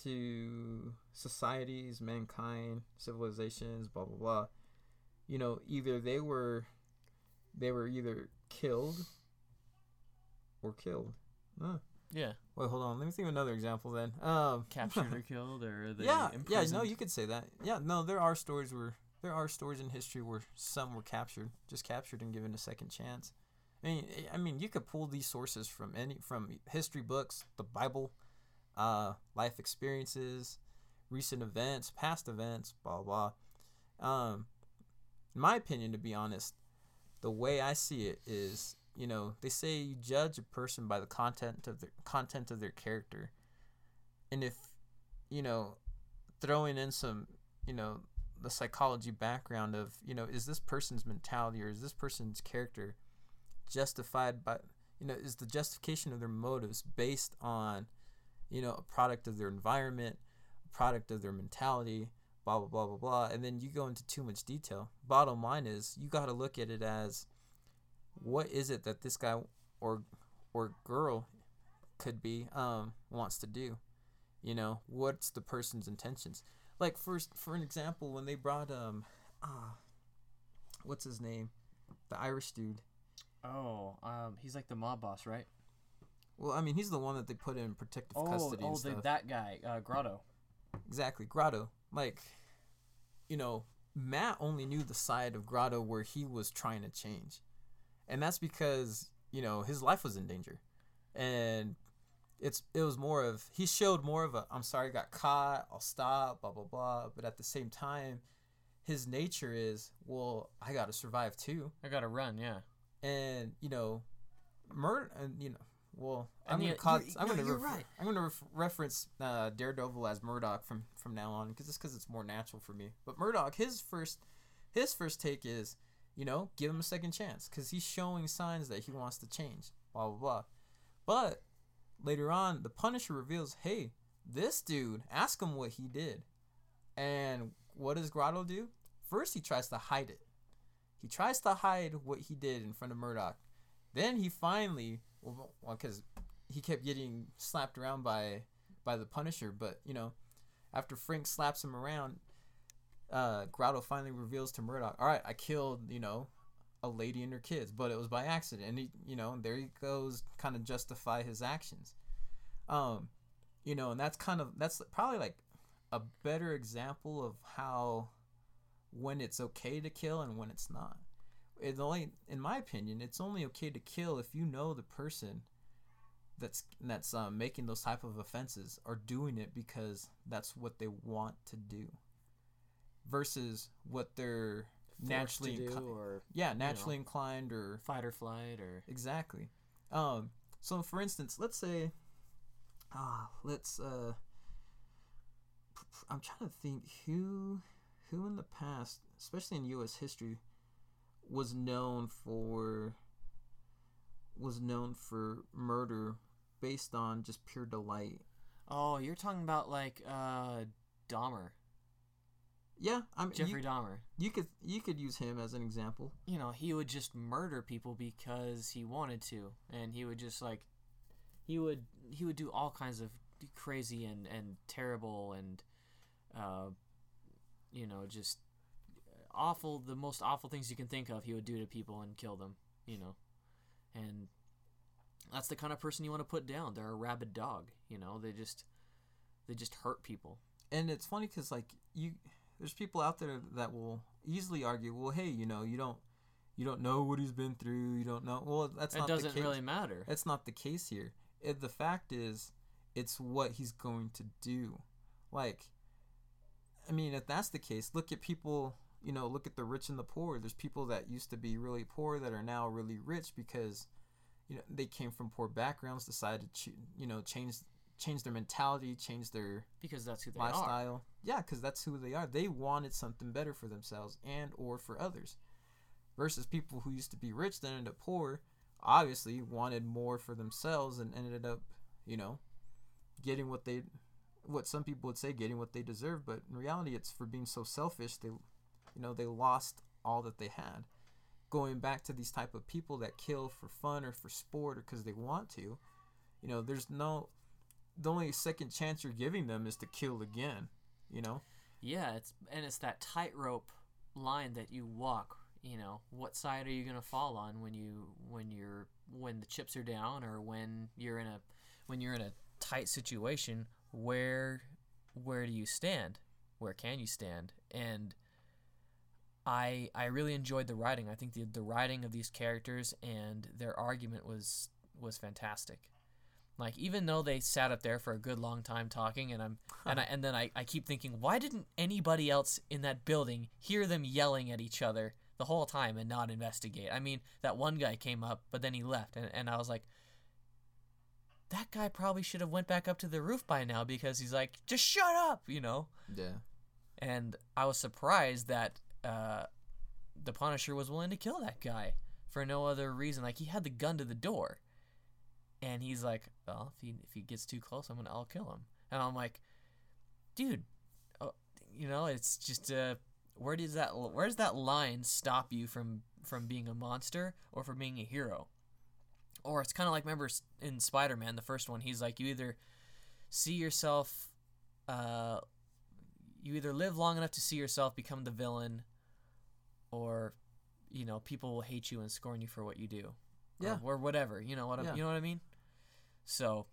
to societies, mankind, civilizations, blah blah blah. You know, either they were, they were either killed or killed. Huh. Yeah, Wait, hold on. Let me think of another example then. Um, captured or killed or they yeah, yeah, no, you could say that. Yeah, no, there are stories where there are stories in history where some were captured, just captured and given a second chance. I mean, I mean, you could pull these sources from any from history books, the Bible, uh, life experiences, recent events, past events, blah blah. Um, in my opinion, to be honest, the way I see it is, you know, they say you judge a person by the content of their content of their character, and if, you know, throwing in some, you know, the psychology background of, you know, is this person's mentality or is this person's character justified by, you know, is the justification of their motives based on, you know, a product of their environment, a product of their mentality, blah blah blah blah blah, and then you go into too much detail. Bottom line is, you got to look at it as, what is it that this guy or or girl could be um wants to do? You know what's the person's intentions? Like first, for an example when they brought um ah what's his name? The irish dude. Oh, um, he's like the mob boss, right? Well i mean he's the one that they put in protective Oh, custody oh, the, that guy, uh, Grotto. exactly grotto. Like you know matt only knew the side of grotto where he was trying to change. And that's because you know his life was in danger. And it's it was more of he showed more of a i'm sorry I got caught i'll stop blah blah blah. But at the same time his nature is well i gotta survive too. I gotta run, yeah. and you know murder and you know well, And I'm gonna I'm no, gonna refer- right. I'm gonna ref- reference uh, Daredevil as Murdock from from now on because it's because it's more natural for me. But Murdock, his first his first take is, you know, give him a second chance because he's showing signs that he wants to change. Blah blah blah. But later on, the Punisher reveals, hey, this dude, ask him what he did, and what does Grotto do? First, he tries to hide it. He tries to hide what he did in front of Murdock. Then he finally, well, because he kept getting slapped around by by the Punisher, but you know, after Frank slaps him around, uh, Grotto finally reveals to Murdock, "All right, I killed you know a lady and her kids, but it was by accident." And he, you know, there he goes, kind of justify his actions. Um, you know, and that's kind of that's probably like a better example of how when it's okay to kill and when it's not. It's only, in my opinion, it's only okay to kill if you know the person that's that's um, making those type of offenses are doing it because that's what they want to do, versus what they're naturally Forced do inc- or yeah naturally inclined or fight or flight or Exactly. Um, so for instance, let's say, ah, let's uh, I'm trying to think who, who in the past, especially in U.S. history, was known for, was known for murder based on just pure delight. oh, you're talking about like uh Dahmer, Yeah, I mean, Jeffrey you, Dahmer. you could you could use him as an example. You know, he would just murder people because he wanted to, and he would just like, he would he would do all kinds of crazy and and terrible and, uh, you know, just awful the most awful things you can think of. He would do to people and kill them. You know, and that's the kind of person you want to put down. They're a rabid dog. You know, they just they just hurt people. and it's funny because like you there's people out there that will easily argue well hey you know you don't you don't know what he's been through you don't know well that's it not the doesn't case really matter. that's not the case here it, the fact is it's what he's going to do like i mean if that's the case look at people you know look at the rich and the poor there's people that used to be really poor that are now really rich because you know they came from poor backgrounds decided to you know change change their mentality change their because that's who they are. Yeah, because that's who they are. They wanted something better for themselves and or for others. Versus people who used to be rich that ended up poor, obviously wanted more for themselves and ended up, you know, getting what they, what some people would say getting what they deserve. But in reality, it's for being so selfish. They, you know, they lost all that they had. Going back to these type of people that kill for fun or for sport or because they want to, you know, there's no the only second chance you're giving them is to kill again. You know, Yeah, it's and it's that tightrope line that you walk. You know, what side are you gonna fall on when you when you're when the chips are down or when you're in a when you're in a tight situation? Where where do you stand? Where can you stand? And I I really enjoyed the writing. I think the the writing of these characters and their argument was was fantastic. Like even though they sat up there for a good long time talking, and I'm and I, and then I, I keep thinking, why didn't anybody else in that building hear them yelling at each other the whole time and not investigate? I mean, that one guy came up, but then he left, and, and I was like, that guy probably should have went back up to the roof by now because he's like, just shut up, you know. yeah, And I was surprised that uh, the Punisher was willing to kill that guy for no other reason. Like he had the gun to the door, and he's like, "Well, if he if he gets too close, I'm gonna I'll kill him." And I'm like, "Dude, oh, you know, it's just uh, where does that where does that line stop you from from being a monster or from being a hero?" Or it's kind of like remember in Spider-Man, the first one, he's like, you either see yourself, uh, you either live long enough to see yourself become the villain, or you know people will hate you and scorn you for what you do, Yeah. or, whatever. You know what I Yeah. you know what I mean. So,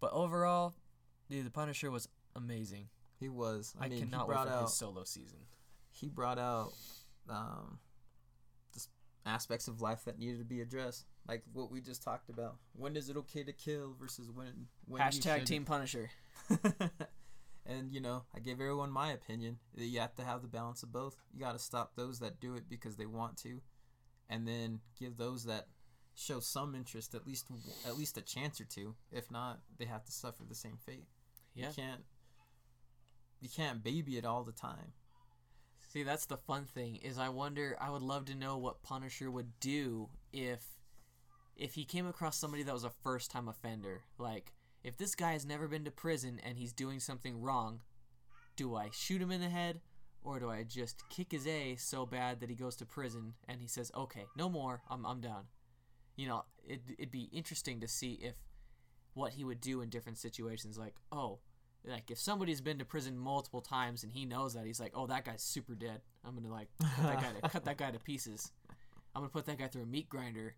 but overall, dude, the Punisher was amazing. he was. I, I, mean, cannot wait for out his solo season. he brought out um, just aspects of life that needed to be addressed, like what we just talked about. When is it okay to kill versus when when Hashtag. Team Punisher. and you know, I gave everyone my opinion. that You have to have the balance of both. You got to stop those that do it because they want to, and then give those that show some interest, at least at least a chance or two. If not, they have to suffer the same fate. Yeah. You can't you can't baby it all the time. See, that's the fun thing is I wonder I would love to know what Punisher would do if if he came across somebody that was a first time offender. Like if this guy has never been to prison and he's doing something wrong, do I shoot him in the head or do I just kick his A so bad that he goes to prison and he says, "Okay, no more. I'm I'm done." You know, it it'd be interesting to see if what he would do in different situations like, "Oh, like if somebody's been to prison multiple times and he knows that he's like, oh, that guy's super dead. I'm gonna like cut that guy to, cut that guy to pieces. I'm gonna put that guy through a meat grinder.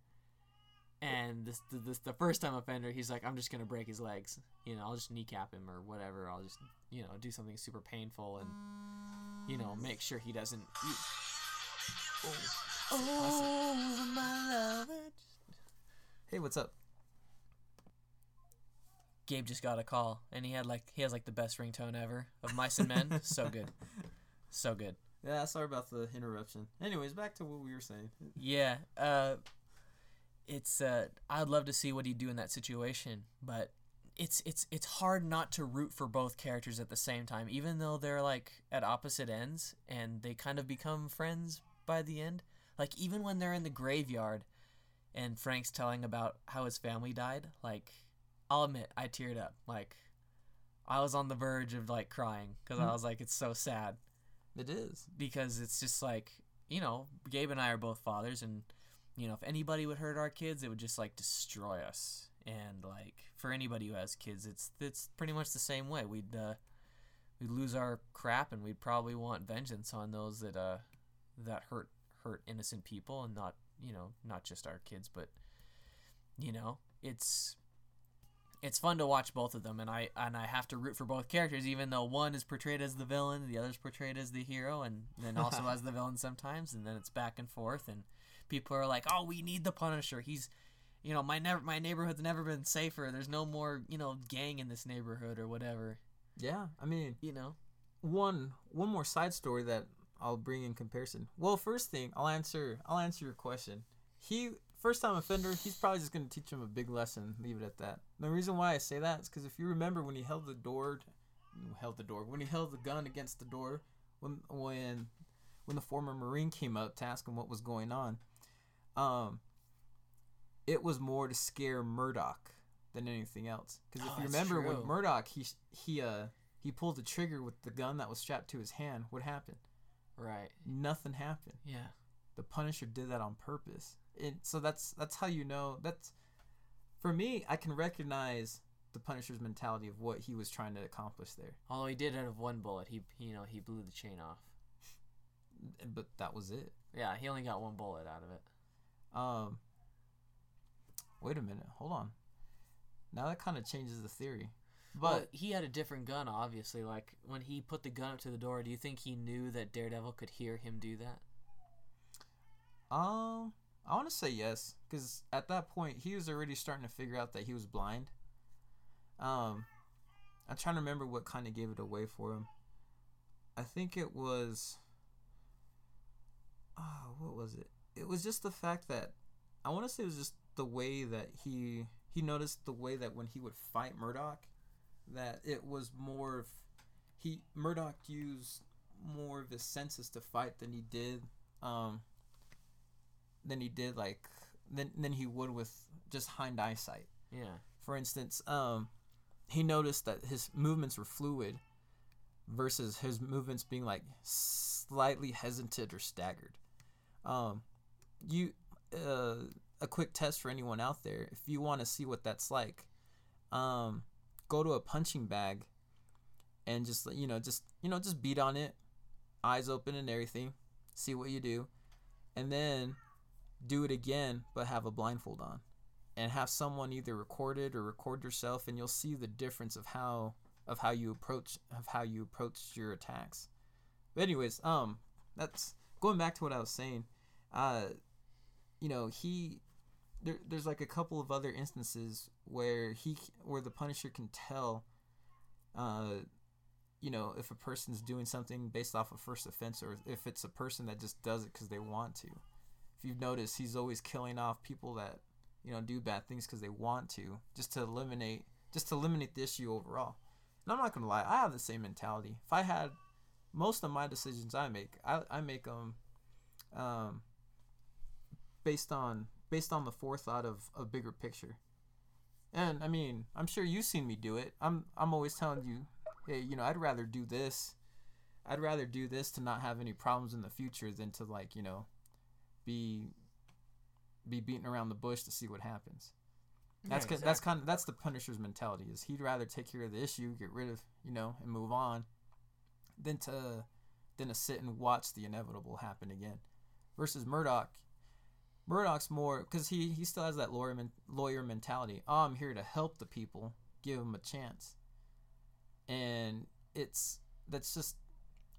And this, this the first time offender, he's like, I'm just gonna break his legs. You know, I'll just kneecap him or whatever. I'll just you know do something super painful and you know make sure he doesn't. You, oh, my love. Hey, what's up? Gabe just got a call, and he had like he has like the best ringtone ever of Mice and Men. so good, so good. Yeah, sorry about the interruption. Anyways, back to what we were saying. Yeah, uh, it's uh, I'd love to see what he'd do in that situation, but it's it's it's hard not to root for both characters at the same time, even though they're like at opposite ends and they kind of become friends by the end. Like even when they're in the graveyard, and Frank's telling about how his family died, like I'll admit I teared up. Like I was on the verge of like crying because I was like, it's so sad It is. because it's just like you know gabe and i are both fathers and you know if anybody would hurt our kids it would just like destroy us. And like for anybody who has kids it's it's pretty much the same way. We'd uh we'd lose our crap and we'd probably want vengeance on those that uh that hurt hurt innocent people and not you know not just our kids. But you know it's it's fun to watch both of them. And I and I have to root for both characters even though one is portrayed as the villain the other's portrayed as the hero and then also as the villain sometimes. And then it's back and forth and people are like oh we need the punisher he's you know my never my neighborhood's never been safer there's no more you know gang in this neighborhood or whatever Yeah, I mean, you know one one more side story that I'll bring in comparison. Well, first thing, I'll answer I'll answer your question. He first time offender, he's probably just gonna teach him a big lesson. Leave it at that. The reason why I say that is because if you remember when he held the door, held the door when he held the gun against the door when when when the former marine came up to ask him what was going on, um, it was more to scare Murdock than anything else. Because if Oh, you remember when true. Murdock he he uh he pulled the trigger with the gun that was strapped to his hand, what happened? right Nothing happened. yeah The Punisher did that on purpose. And so that's that's how you know that's for me, I can recognize the Punisher's mentality of what he was trying to accomplish there. although he did out of one bullet he you know he blew the chain off But that was it. yeah he only got one bullet out of it Um Wait a minute, hold on. Now that kind of changes the theory. But But he had a different gun, obviously. Like when he put the gun up to the door, do you think he knew that Daredevil could hear him do that? um I want to say yes cuz at that point he was already starting to figure out that he was blind. Um I'm trying to remember what kind of gave it away for him. I think it was oh, what was it? It was just the fact that I want to say it was just the way that he he noticed the way that when he would fight Murdock that it was more of he Murdock used more of his senses to fight than he did um than he did like than than he would with just hind eyesight. Yeah. For instance, um, he noticed that his movements were fluid versus his movements being like slightly hesitant or staggered. Um, you, uh, a quick test for anyone out there, if you want to see what that's like, um, go to a punching bag and just you know just you know just beat on it, eyes open and everything, see what you do, and then do it again but have a blindfold on and have someone either record it or record yourself and you'll see the difference of how of how you approach of how you approach your attacks. But anyways um that's going back to what i was saying uh you know he there, there's like a couple of other instances where he where the punisher can tell uh you know if a person's doing something based off of first offense or if it's a person that just does it because they want to if you've noticed he's always killing off people that you know, do bad things because they want to, just to eliminate, just to eliminate the issue overall. And I'm not gonna lie, I have the same mentality. If I had most of my decisions I make, I, I make them um, based on based on the forethought of a bigger picture. And I mean, I'm sure you've seen me do it. I'm I'm always telling you, hey, you know, I'd rather do this. I'd rather do this to not have any problems in the future than to like, you know, be be beating around the bush to see what happens. That's Yeah, ki- that's kind of that's the Punisher's mentality is he'd rather take care of the issue, get rid of you know, and move on, than to than to sit and watch the inevitable happen again. Versus Murdock, Murdock's more because he he still has that lawyer lawyer mentality. Oh, I'm here to help the people, give them a chance, and it's that's just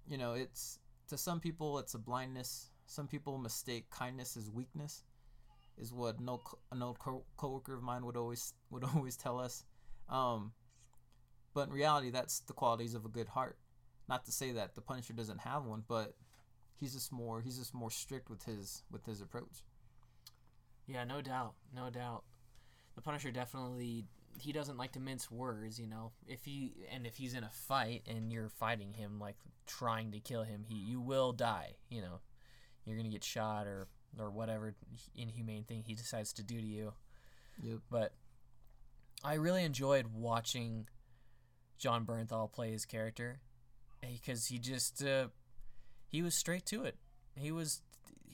you know it's to some people it's a blindness. Some people mistake kindness as weakness is what no an old co- coworker of mine would always would always tell us. Um, but in reality, that's the qualities of a good heart. Not to say that the Punisher doesn't have one, but he's just more he's just more strict with his with his approach. Yeah, no doubt, no doubt. The Punisher definitely he doesn't like to mince words, you know. If he and if he's in a fight and you're fighting him like trying to kill him, he you will die, you know. You're going to get shot or or whatever inhumane thing he decides to do to you. Yep. But I really enjoyed watching Jon Bernthal play his character because he just uh, he was straight to it. He was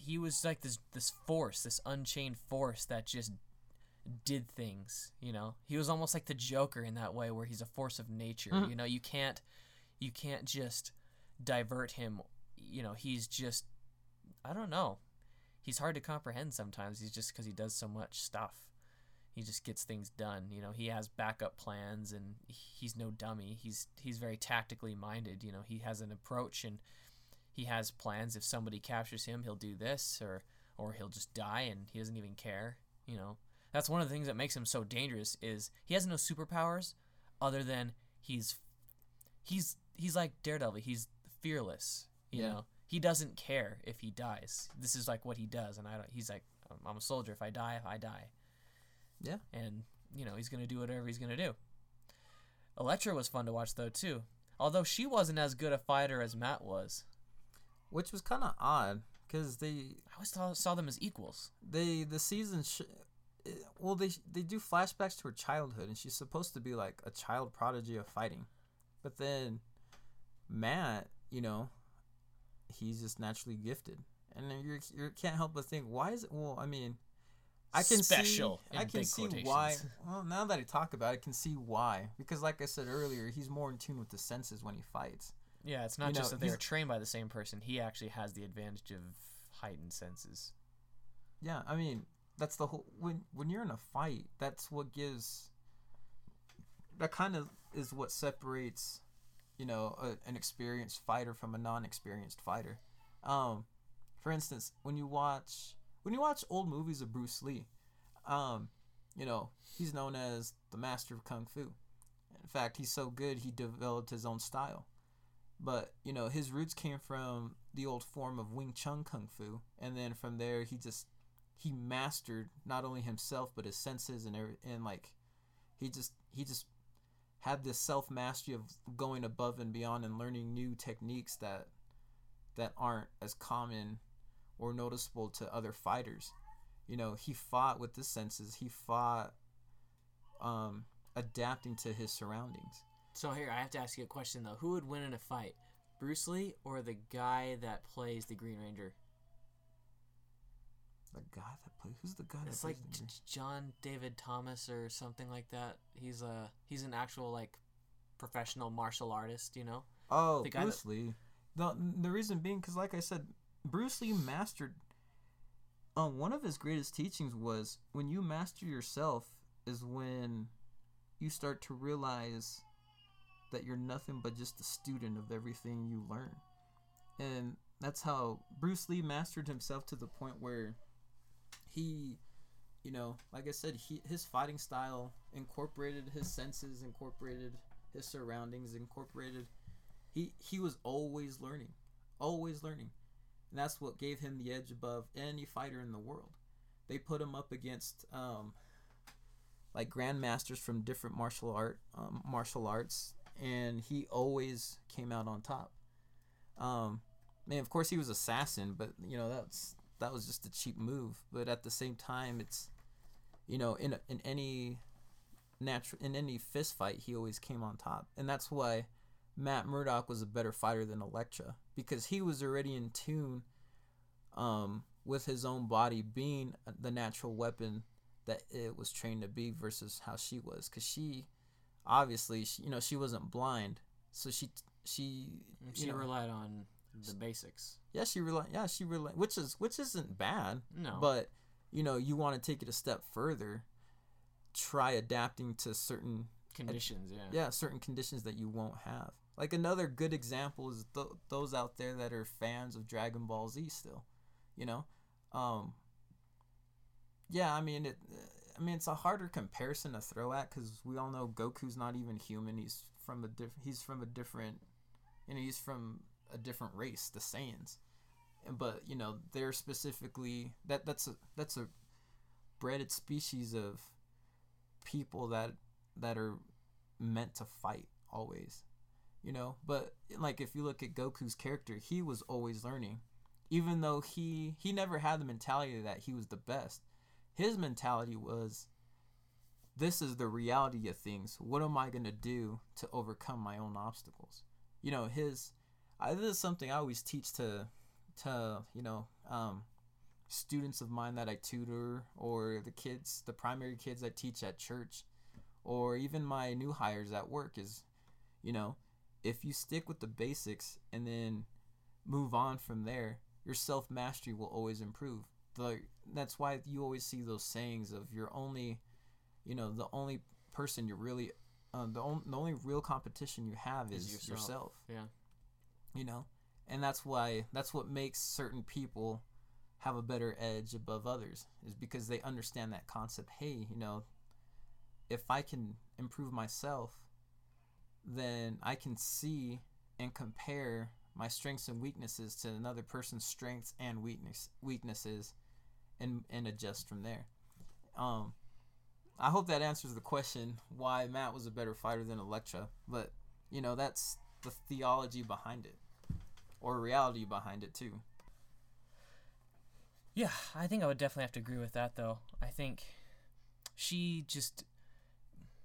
he was like this this force, this unchained force that just did things, you know. He was almost like the Joker in that way where he's a force of nature. Mhm. You know, you can't you can't just divert him, you know, he's just I don't know. He's hard to comprehend sometimes. He's just cuz he does so much stuff he just gets things done. You know, he has backup plans and he's no dummy. He's he's very tactically minded. You know, he has an approach and he has plans. If somebody captures him, he'll do this or or he'll just die and he doesn't even care. You know, that's one of the things that makes him so dangerous is he has no superpowers other than he's he's he's like Daredevil. He's fearless. You Yeah. know, he doesn't care if he dies. This is like what he does, and I don't. He's like, I'm a soldier. If I die, I die Yeah. and you know he's gonna do whatever he's gonna do. Elektra was fun to watch though too, although she wasn't as good a fighter as Matt was. Which was kind of odd because they I always saw, saw them as equals. they the season sh- eh, well they they do flashbacks to her childhood and she's supposed to be like a child prodigy of fighting. But then matt you know he's just naturally gifted. And you you can't help but think why is it well i mean i can Special, see i can see why well now that i talk about it i can see why. Because like i said earlier he's more in tune with the senses when he fights Yeah, it's not You just know, that they are trained by the same person. He actually has the advantage of heightened senses. Yeah, I mean that's the whole when when you're in a fight, that's what gives that kind of is what separates, you know, a, an experienced fighter from a non-experienced fighter. Um, for instance, when you watch when you watch old movies of Bruce Lee, um, you know, he's known as the master of kung fu. In fact, he's so good he developed his own style. But, you know, his roots came from the old form of Wing Chun Kung Fu, and then from there he just he mastered not only himself but his senses and and like he just he just had this self mastery of going above and beyond and learning new techniques that that aren't as common or noticeable to other fighters. You know, he fought with the senses. He fought um adapting to his surroundings. So here, I have to ask you a question though: Who would win in a fight, Bruce Lee or the guy that plays the Green Ranger? The guy that plays who's the guy that It's plays like the J- Green- J- John David Thomas or something like that. He's a he's an actual like professional martial artist. You know. Oh, The guy Bruce Lee. The the reason being because, like I said, Bruce Lee mastered. Um, one of his greatest teachings was when you master yourself is when you start to realize that you're nothing but just a student of everything you learn, and that's how Bruce Lee mastered himself to the point where he, you know, like I said, he his fighting style incorporated his senses, incorporated his surroundings, incorporated he he was always learning always learning. And that's what gave him the edge above any fighter in the world. They put him up against um, like grandmasters from different martial art um, martial arts, and he always came out on top. Um, man, of course he was assassin, but you know that's that was just a cheap move. But at the same time, it's you know in in any natural in any fist fight, he always came on top, and that's why Matt Murdock was a better fighter than Elektra because he was already in tune um, with his own body being the natural weapon that it was trained to be versus how she was because she obviously she, you know she wasn't blind. So she she she know, relied on the basics. yeah she relied yeah she relied which is which isn't bad. No. But you know you want to take it a step further try adapting to certain conditions yeah. Yeah certain conditions that you won't have. Like another good example is th- those out there that are fans of dragon ball z still you know? Um yeah i mean it i mean it's a harder comparison to throw at because we all know goku's not even human. He's from a different he's from a different you know he's from a different race the saiyans. And but you know they're specifically that that's a that's a bred species of people that that are meant to fight always you know? But like if you look at goku's character he was always learning. Even though he he never had the mentality that he was the best his mentality was this is the reality of things what am i going to do to overcome my own obstacles you know his I, this is something i always teach to to you know um, students of mine that i tutor or the kids the primary kids i teach at church or even my new hires at work is you know if you stick with the basics and then move on from there your self mastery will always improve. The that's why you always see those sayings of you're only, you know, the only person you're really, uh, the only the only real competition you have is, Is yourself. yourself. Yeah. You know, and that's why that's what makes certain people have a better edge above others is because they understand that concept. Hey, you know, if I can improve myself, then I can see and compare my strengths and weaknesses to another person's strengths and weakness weaknesses and and adjust from there. Um I hope that answers the question why Matt was a better fighter than Elektra, but you know, that's the theology behind it or reality behind it too. Yeah, I think I would definitely have to agree with that though. I think she just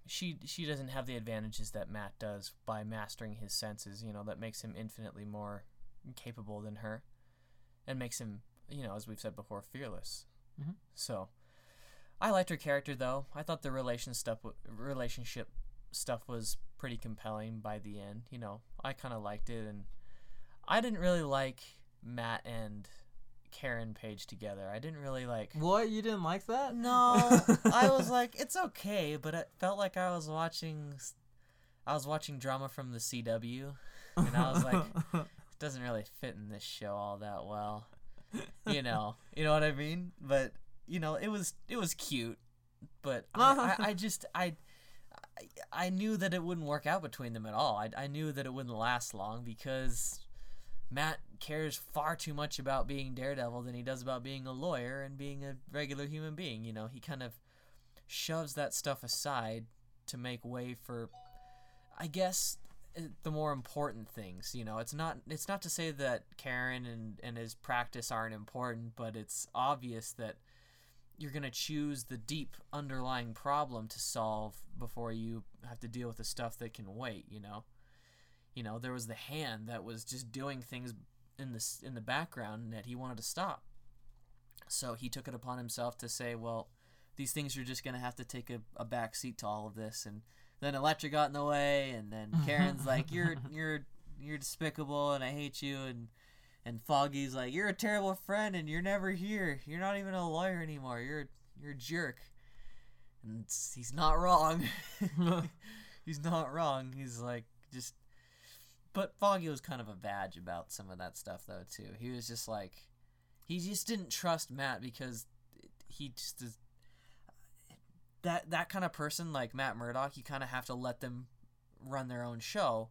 she she doesn't have the advantages that Matt does by mastering his senses, you know, that makes him infinitely more capable than her and makes him, you know, as we've said before, fearless. Mhm. So, I liked her character though. I thought the relation stuff w- relationship stuff was pretty compelling by the end. You know, I kind of liked it and I didn't really like Matt and Karen Page together. I didn't really like What? You didn't like that? no, I was like, it's okay, but it felt like I was watching, I was watching drama from the CW, and I was like, it doesn't really fit in this show all that well, you know, you know what I mean? But you know, it was it was cute, but I, I, I just I, I knew that it wouldn't work out between them at all. I I knew that it wouldn't last long because Matt cares far too much about being Daredevil than he does about being a lawyer and being a regular human being. You know, he kind of shoves that stuff aside to make way for, I guess, the more important things. You know, it's not it's not to say that Karen and and his practice aren't important, but it's obvious that you're gonna choose the deep underlying problem to solve before you have to deal with the stuff that can wait. You know you know there was the hand that was just doing things in the in the background that he wanted to stop so he took it upon himself to say well these things are just going to have to take a, a back seat to all of this and then Elektra got in the way and then Karen's like you're you're you're despicable and I hate you and and Foggy's like you're a terrible friend and you're never here. You're not even a lawyer anymore. You're you're a jerk. And he's not wrong. He's not wrong. He's like just but Foggy was kind of a badge about some of that stuff though too. He was just like he just didn't trust Matt because he just is that that kind of person like Matt Murdock, you kind of have to let them run their own show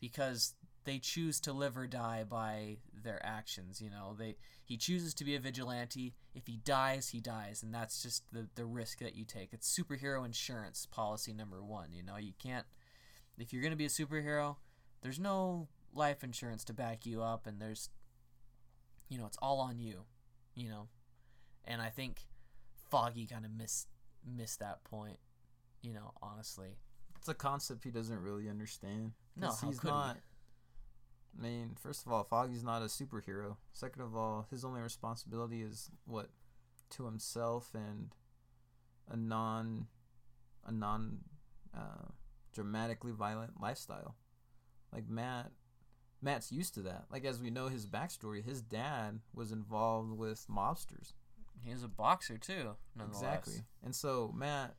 because they choose to live or die by their actions. You know, they he chooses to be a vigilante. If he dies, he dies, and that's just the the risk that you take. It's superhero insurance policy number one. You know, you can't if you're gonna be a superhero, there's no life insurance to back you up, and there's you know it's all on you. You know, and I think Foggy kind of missed missed that point. You know, honestly. It's a concept he doesn't really understand. No, he's could he? not. I mean, first of all, Foggy's not a superhero. Second of all, his only responsibility is what to himself and a non, a non, uh, dramatically violent lifestyle. Like Matt, Matt's used to that. Like as we know his backstory, his dad was involved with mobsters. He was a boxer too. Exactly. And so Matt,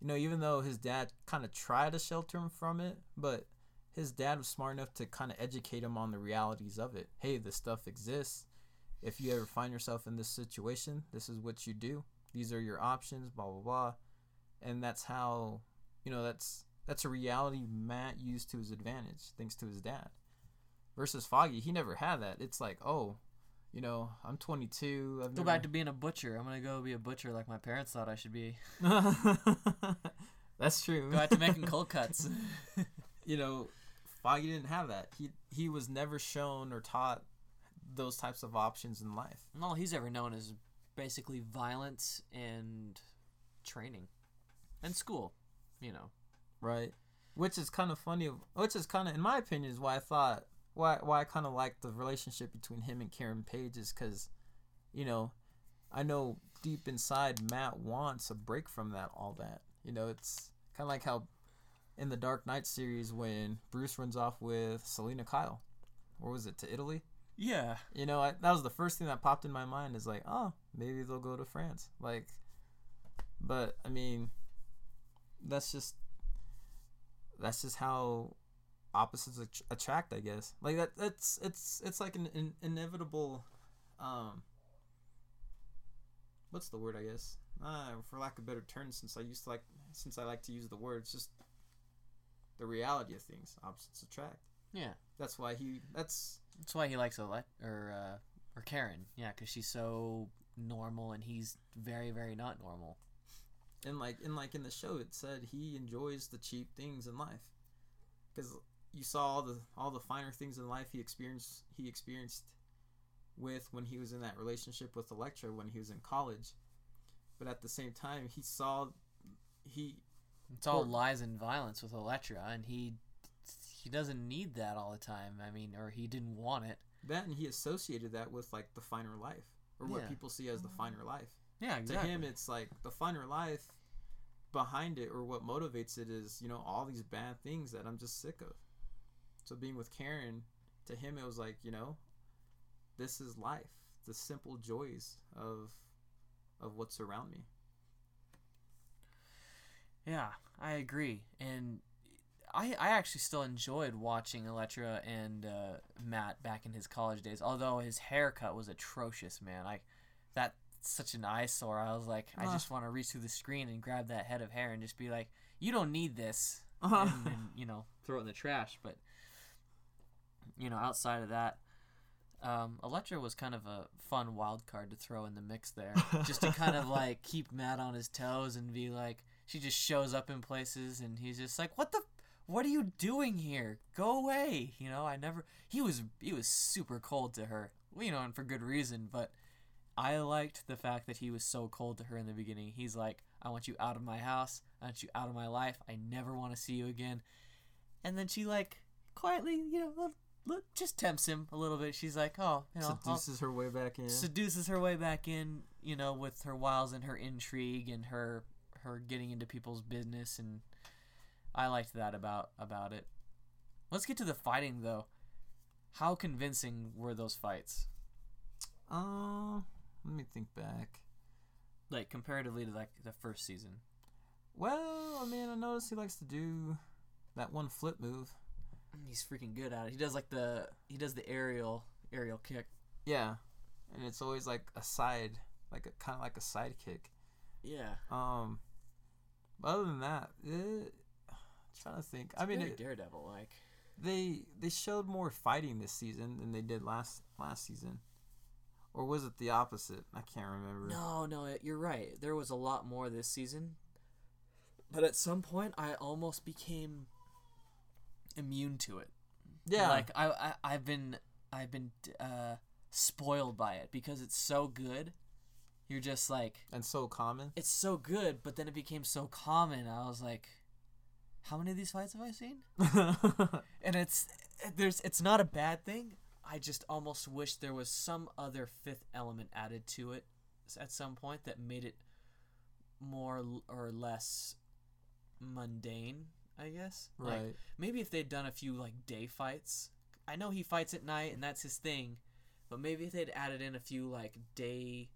you know, even though his dad kind of tried to shelter him from it, but his dad was smart enough to kind of educate him on the realities of it. Hey, this stuff exists. If you ever find yourself in this situation, this is what you do. These are your options, blah blah blah. And that's how, you know, that's that's a reality Matt used to his advantage thanks to his dad. Versus Foggy, he never had that. It's like, oh, you know, I'm 22. I've Go never... back to being a butcher. I'm gonna go be a butcher like my parents thought I should be. That's true. Go back to making cold cuts. you know, Foggy didn't have that. He he was never shown or taught those types of options in life. And all he's ever known is basically violence and training, and school. You know. Right. Which is kind of funny. Which is kind of, in my opinion, is why I thought why why I kind of like the relationship between him and Karen Page is because, you know, I know deep inside Matt wants a break from that all that. You know, it's kind of like how in the Dark Knight series when Bruce runs off with Selina Kyle, or was it to Italy? Yeah. You know, I, that was the first thing that popped in my mind is like, oh, maybe they'll go to France. Like, but I mean, that's just that's just how opposites attract, I guess. Like that that's it's it's like an, an inevitable um what's the word, I guess? Uh, for lack of a better term since I used to like since I like to use the word, it's just the reality of things. Opposites attract. Yeah. That's why he that's That's why he likes a Alec or uh, or Karen. Yeah, because she's so normal and he's very very not normal. and like in like in the show it said he enjoys the cheap things in life because you saw all the all the finer things in life he experienced he experienced with when he was in that relationship with Elektra when he was in college but at the same time he saw he It's all Or- lies and violence with Elektra, and he he doesn't need that all the time. I mean, or he didn't want it. that and he associated that with like the finer life or what Yeah. people see as the mm-hmm. finer life Yeah, to him it's like the finer life behind it or what motivates it is you know all these bad things that i'm just sick of so being with karen to him it was like you know this is life the simple joys of of what's around me Yeah, I agree, and I I actually still enjoyed watching Elektra and uh, Matt back in his college days. Although his haircut was atrocious, man. I that's such an eyesore. I was like, I Ah. just want to reach through the screen and grab that head of hair and just be like, you don't need this, and, and you know throw it in the trash. But you know, outside of that. Um, Elektra was kind of a fun wild card to throw in the mix there, just to kind of like keep Matt on his toes and be like, she just shows up in places and he's just like what the what are you doing here? Go away you know? I never he was he was super cold to her you know and for good reason but i liked the fact that he was so cold to her in the beginning. He's like i want you out of my house. I want you out of my life. I never want to see you again. And then she like quietly you know look, just tempts him a little bit she's like oh you know I'll- seduces her way back in seduces her way back in, you know, with her wiles and her intrigue and her her getting into people's business and I liked that about about it. Let's get to the fighting though. How convincing were those fights? uh let me think back Like comparatively to like the first season. well i mean i noticed he likes to do that one flip move He's freaking good at it. He does like the he does the aerial aerial kick. yeah and it's always like a side like a kind of like a side kick Yeah. Um, but other than that, eh, I'm trying to think. I mean, it, Daredevil like. they they showed more fighting this season than they did last last season, or was it the opposite? I can't remember. No, no, you're right. There was a lot more this season. But at some point, I almost became immune to it. Yeah, Like I, I I've been I've been uh, spoiled by it because it's so good. You're just like and so common. it's so good, but then it became so common. I was like, how many of these fights have I seen? And it's there's it's not a bad thing. I just almost wish there was some other fifth element added to it at some point that made it more or less mundane. I guess. Like, right. maybe if they'd done a few like day fights. I know he fights at night and that's his thing, but maybe if they'd added in a few like day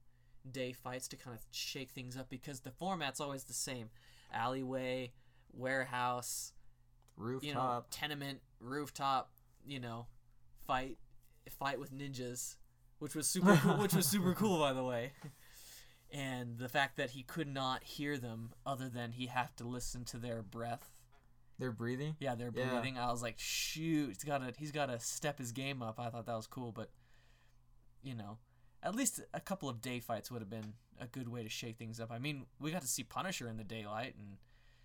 day fights to kind of shake things up because the format's always the same. Alleyway, warehouse, Rooftop. you know, tenement, rooftop, you know, fight fight with ninjas, which was super cool, which was super cool by the way. And the fact that he could not hear them other than he have to listen to their breath They're breathing. yeah, they're Yeah. breathing. I was like, shoot, he's gotta he's gotta step his game up. I thought that was cool, but you know, at least a couple of day fights would have been a good way to shake things up. I mean, we got to see Punisher in the daylight and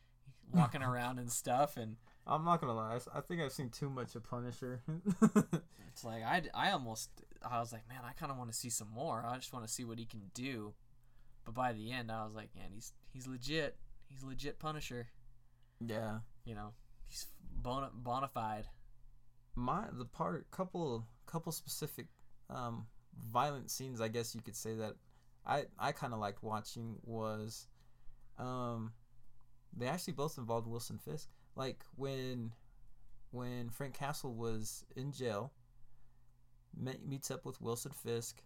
walking around and stuff, and I'm not gonna lie. I think I've seen too much of Punisher. it's like I I almost I was like, man, I kind of want to see some more. I just want to see what he can do. But by the end, I was like, man, he's he's legit. He's legit Punisher. yeah. You know, he's bona, bona fide. my the part couple couple specific um violent scenes i guess you could say that i i kind of liked watching was um they actually both involved wilson fisk like when when frank castle was in jail me- meets up with wilson fisk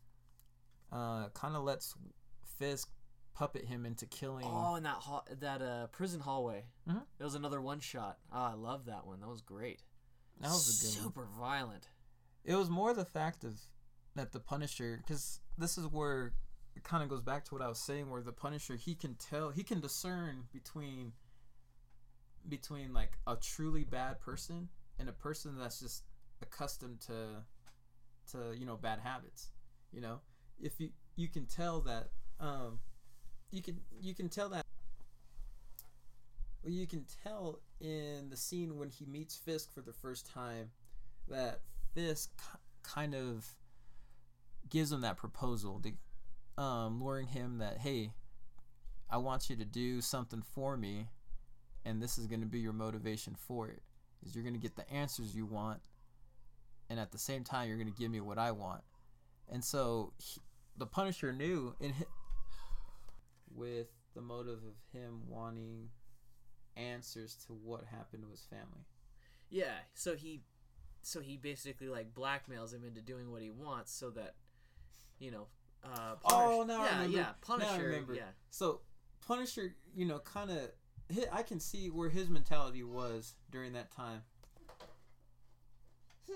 uh kind of lets fisk puppet him into killing Oh, in that that uh prison hallway. Mhm. It was another one shot. Oh, I love that one. That was great. that was a good one. Super violent. it was more the fact of that the Punisher, because this is where it kind of goes back to what I was saying, where the Punisher he can tell, he can discern between between like a truly bad person and a person that's just accustomed to to you know bad habits. You know, if you you can tell that um you can you can tell that well, you can tell in the scene when he meets Fisk for the first time that Fisk kind of gives him that proposal, the, um, luring him that hey, I want you to do something for me, and this is going to be your motivation for it. Is you're going to get the answers you want, and at the same time you're going to give me what I want. And so he, the Punisher knew in with the motive of him wanting answers to what happened to his family. Yeah. So he, so he basically like blackmails him into doing what he wants, so that, you know. Uh, Oh, now I remember. yeah. Now I Punisher. remember. Yeah. So Punisher, you know, kind of, I can see where his mentality was during that time.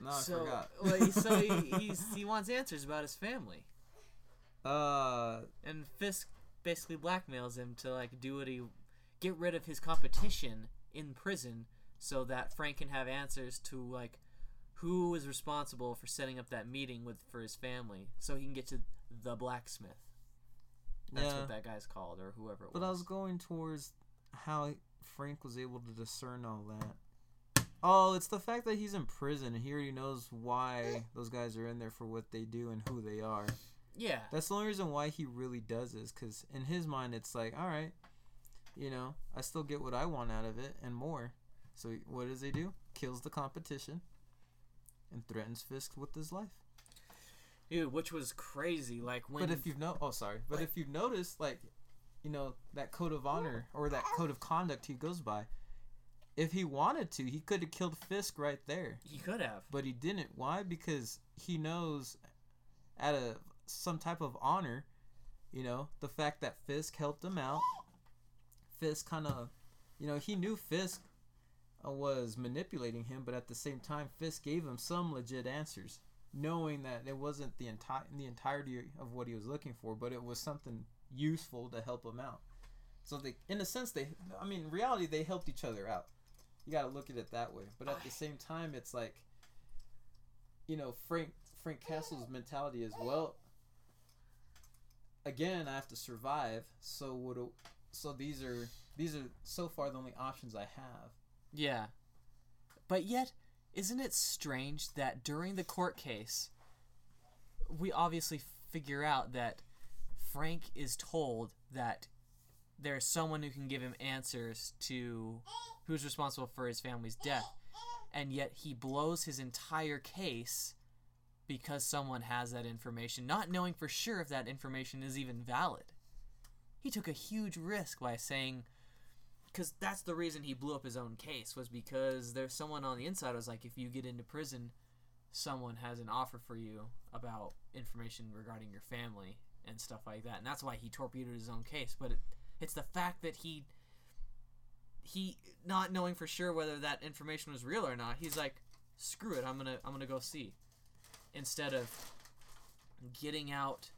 No, I so, forgot. well, so he, he's, he wants answers about his family, uh, and Fisk basically blackmails him to like do what he, get rid of his competition in prison, so that Frank can have answers to like, who is responsible for setting up that meeting with for his family, so he can get to the blacksmith. That's Yeah. what that guy's called, or whoever it but was. I was going towards how Frank was able to discern all that. Oh, it's the fact that he's in prison and he already knows why those guys are in there for what they do and who they are. Yeah. That's the only reason why he really does this, because in his mind, it's like, all right, you know, I still get what I want out of it and more. So what does he do? Kills the competition and threatens Fisk with his life. Dude, which was crazy. Like when but if you've no, oh sorry, but Like- if you've noticed, like, you know, that code of honor or that code of conduct he goes by, if he wanted to, he could have killed Fisk right there. he could have. but he didn't. Why? Because he knows, at a some type of honor, you know, the fact that Fisk helped him out. Fisk kind of, you know, he knew Fisk uh, was manipulating him, but at the same time, Fisk gave him some legit answers, knowing that it wasn't the entire the entirety of what he was looking for, but it was something useful to help him out. So they, in a sense, they, I mean, in reality, they helped each other out. you got to look at it that way. But at the same time, it's like, you know, Frank Frank Castle's mentality is well. Again, I have to survive. So what? So these are these are so far the only options I have. Yeah. But yet, isn't it strange that during the court case, we obviously figure out that Frank is told that there's someone who can give him answers to who's responsible for his family's death, and yet he blows his entire case because someone has that information, not knowing for sure if that information is even valid. He took a huge risk by saying, because that's the reason he blew up his own case was because there's someone on the inside was like if you get into prison someone has an offer for you about information regarding your family and stuff like that and that's why he torpedoed his own case. But it, it's the fact that he he not knowing for sure whether that information was real or not he's like screw it i'm gonna i'm gonna go see instead of getting out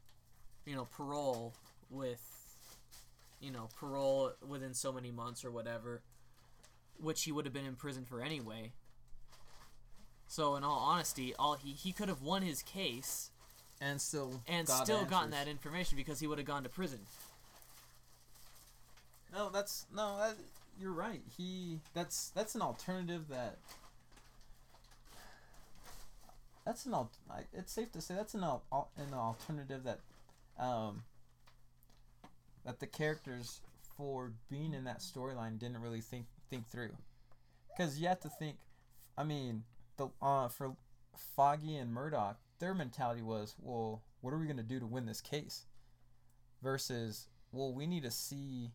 you know parole with you know, parole within so many months or whatever, which he would have been in prison for anyway. So, in all honesty, all he he could have won his case And still and got still gotten that information because he would have gone to prison. No, that's no. That, you're right. He that's that's an alternative that. That's an al- It's safe to say that's an al- an alternative that, um. That the characters for being in that storyline didn't really think think through, because you have to think. I mean, the uh for Foggy and Murdock, their mentality was, well, what are we gonna do to win this case? Versus, well, we need to see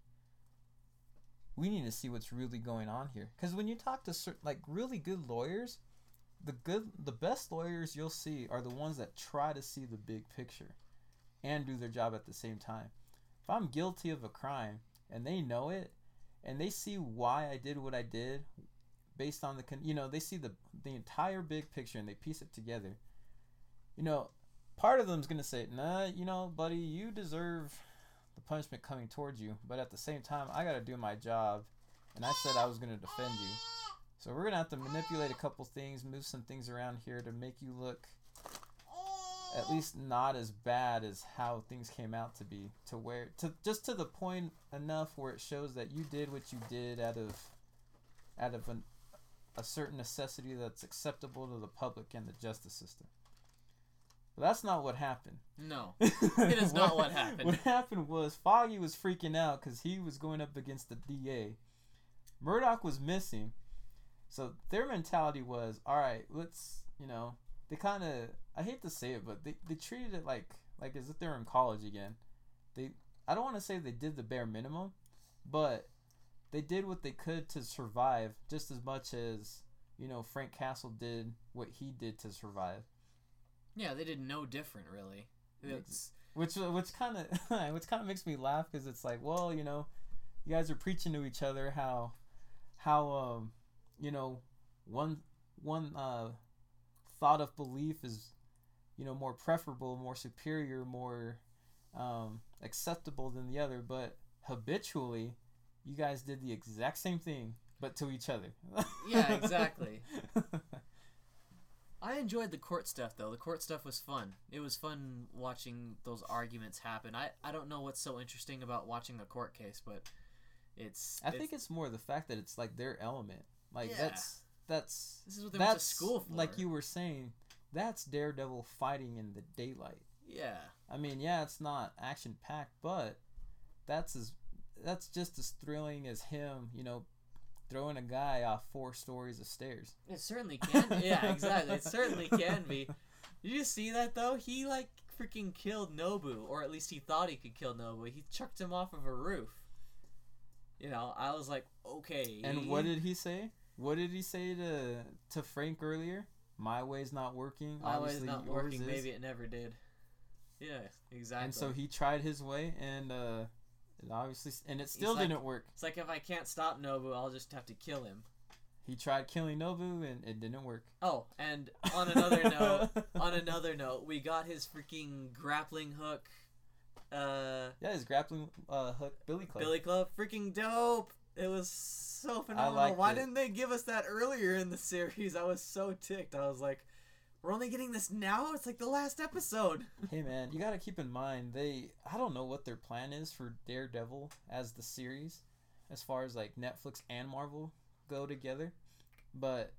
we need to see what's really going on here because when you talk to cer- like really good lawyers the good the best lawyers you'll see are the ones that try to see the big picture and do their job at the same time if i'm guilty of a crime and they know it and they see why i did what i did based on the you know they see the the entire big picture and they piece it together you know part of them's gonna say nah you know buddy you deserve the punishment coming towards you, but at the same time, I got to do my job, and I said I was going to defend you. So we're going to have to manipulate a couple things, move some things around here to make you look at least not as bad as how things came out to be to where to just to the point enough where it shows that you did what you did out of out of an, a certain necessity that's acceptable to the public and the justice system. But that's not what happened. No, it is not what happened. What happened was Foggy was freaking out because he was going up against the DA. Murdock was missing, so their mentality was, all right, let's, you know, they kind of, I hate to say it, but they, they treated it like like as if they're in college again. They, I don't want to say they did the bare minimum, but they did what they could to survive just as much as you know Frank Castle did what he did to survive. yeah, they did no different really. It's which which kind of which kind of makes me laugh because it's like well you know you guys are preaching to each other how how um you know one one uh thought of belief is you know more preferable more superior more um acceptable than the other but habitually you guys did the exact same thing but to each other Yeah, exactly. I enjoyed the court stuff though. The court stuff was fun. It was fun watching those arguments happen. I, I don't know what's so interesting about watching a court case, but it's i think it's more the fact that it's like their element like Yeah. that's that's this is what they went to that's school for. like you were saying that's daredevil fighting in the daylight Yeah. i mean yeah it's not action packed but that's as that's just as thrilling as him you know throwing a guy off four stories of stairs It certainly can. be. yeah, exactly. It certainly can be. Did you see that though? He like freaking killed Nobu, or at least he thought he could kill Nobu. He chucked him off of a roof. You know, I was like, okay. and what did he say what did he say to to frank earlier my way's not working My way's not working. is. Maybe it never did. Yeah, exactly. and so he tried his way and uh it obviously and it still like- didn't work it's like if I can't stop Nobu, I'll just have to kill him. He tried killing Nobu and it didn't work. Oh, and on another note, on another note, we got his freaking grappling hook. Uh, yeah, his grappling uh, hook Billy Club. Billy Club, freaking dope. It was so phenomenal. Why it. didn't they give us that earlier in the series? I was so ticked. I was like, we're only getting this now? It's like the last episode. Hey man, you gotta keep in mind they. I don't know what their plan is for Daredevil as the series, as far as like Netflix and Marvel go together, but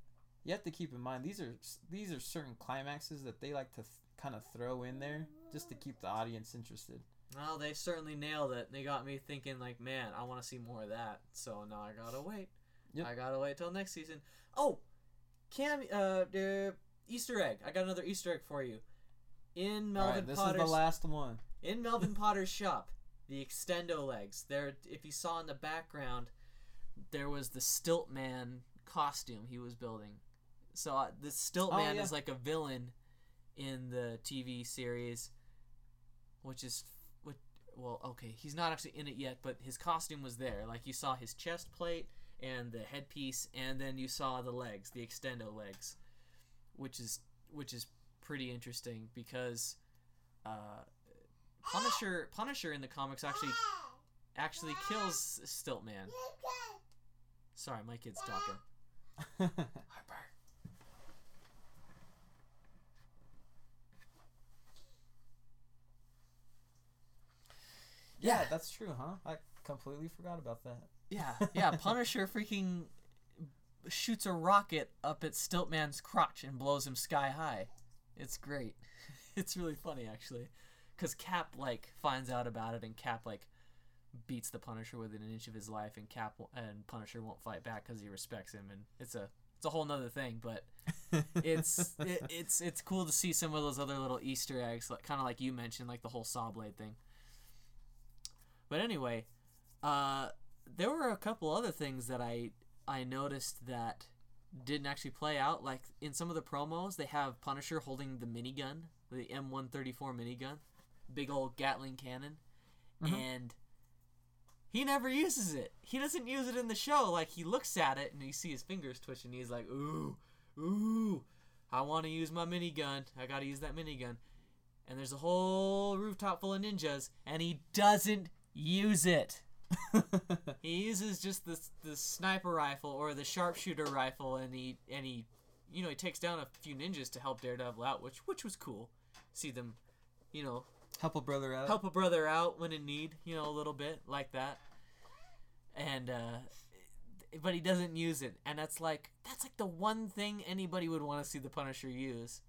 you have to keep in mind these are these are certain climaxes that they like to th- kind of throw in there just to keep the audience interested. Well, they certainly nailed it. They got me thinking, like, man, I want to see more of that. So now I gotta wait. Yep. I gotta wait till next season. Oh, Cam, uh, the Easter egg. I got another Easter egg for you. In Melvin right, this Potter's is the last one. in Melvin Potter's shop, the extendo legs. There, if you saw in the background, there was the Stiltman costume he was building. So uh, the Stiltman yeah. is like a villain in the TV series, which is, well, okay, he's not actually in it yet, but his costume was there. Like you saw his chest plate and the headpiece, and then you saw the legs, the extendo legs, which is which is pretty interesting because. Uh, Punisher Punisher in the comics actually actually kills Stiltman. Sorry, my kid's talking. yeah, that's true, huh? I completely forgot about that. Yeah, yeah. Punisher freaking shoots a rocket up at Stiltman's crotch and blows him sky high. It's great. It's really funny actually, because Cap like finds out about it and Cap like beats the Punisher within an inch of his life, and Cap w- and Punisher won't fight back because he respects him, and it's a it's a whole nother thing, but it's it, it's it's cool to see some of those other little Easter eggs, like kind of like you mentioned, like the whole saw blade thing. But anyway, uh, there were a couple other things that I I noticed that didn't actually play out. Like in some of the promos, they have Punisher holding the minigun, the M134 minigun, big old Gatling cannon, Mhm. and he never uses it. He doesn't use it in the show. Like he looks at it and you see his fingers twitching. He's like, ooh, ooh, I want to use my minigun. I gotta use that minigun. And there's a whole rooftop full of ninjas, and he doesn't use it. He uses just the the sniper rifle or the sharpshooter rifle, and he and he, you know, he takes down a few ninjas to help Daredevil out, which which was cool. See them, you know, Help a brother out. help a brother out when in need, you know, a little bit like that. And uh but he doesn't use it, and that's like that's like the one thing anybody would want to see the Punisher use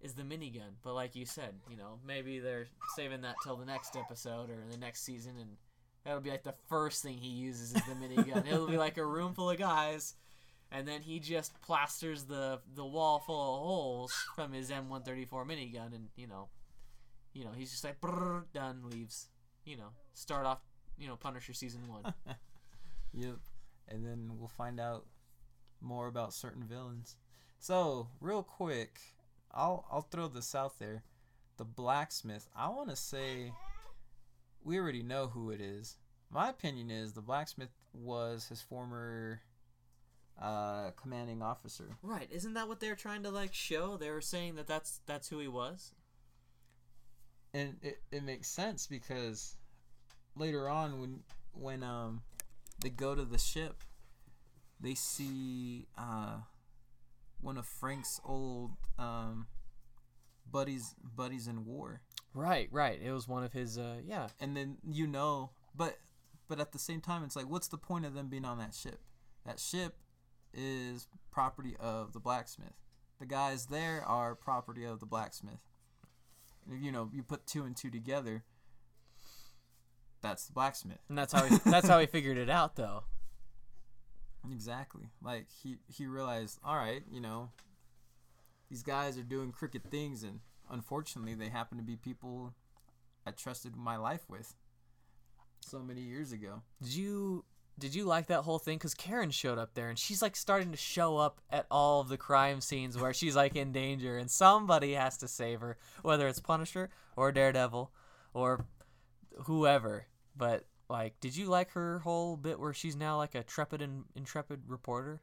is the minigun. But like you said, you know, maybe they're saving that till the next episode or the next season and that'll be like the first thing he uses is the minigun. It'll be like a room full of guys and then he just plasters the the wall full of holes from his M134 minigun and you know you know, he's just like done, leaves. You know, start off, you know, Punisher season one. Yep. And then we'll find out more about certain villains. So, real quick, I'll I'll throw this out there. The blacksmith. I want to say we already know who it is. My opinion is the blacksmith was his former uh, commanding officer. right? Isn't that what they're trying to like show? They were saying that that's that's who he was. and it, it makes sense because later on when when um they go to the ship they see uh one of frank's old um buddies buddies in war Right, right. It was one of his. uh Yeah. and then you know but but at the same time it's like what's the point of them being on that ship that ship is property of the blacksmith the guys there are property of the blacksmith you know you put two and two together that's the blacksmith And that's how he that's how he figured it out, though. Exactly like he he realized all right you know these guys are doing crooked things and unfortunately they happen to be people i trusted my life with so many years ago Did you did you like that whole thing? Because Karen showed up there and she's like starting to show up at all of the crime scenes where she's like in danger and somebody has to save her, whether it's Punisher or Daredevil or whoever. But like, did you like her whole bit where she's now like a trepid and intrepid reporter?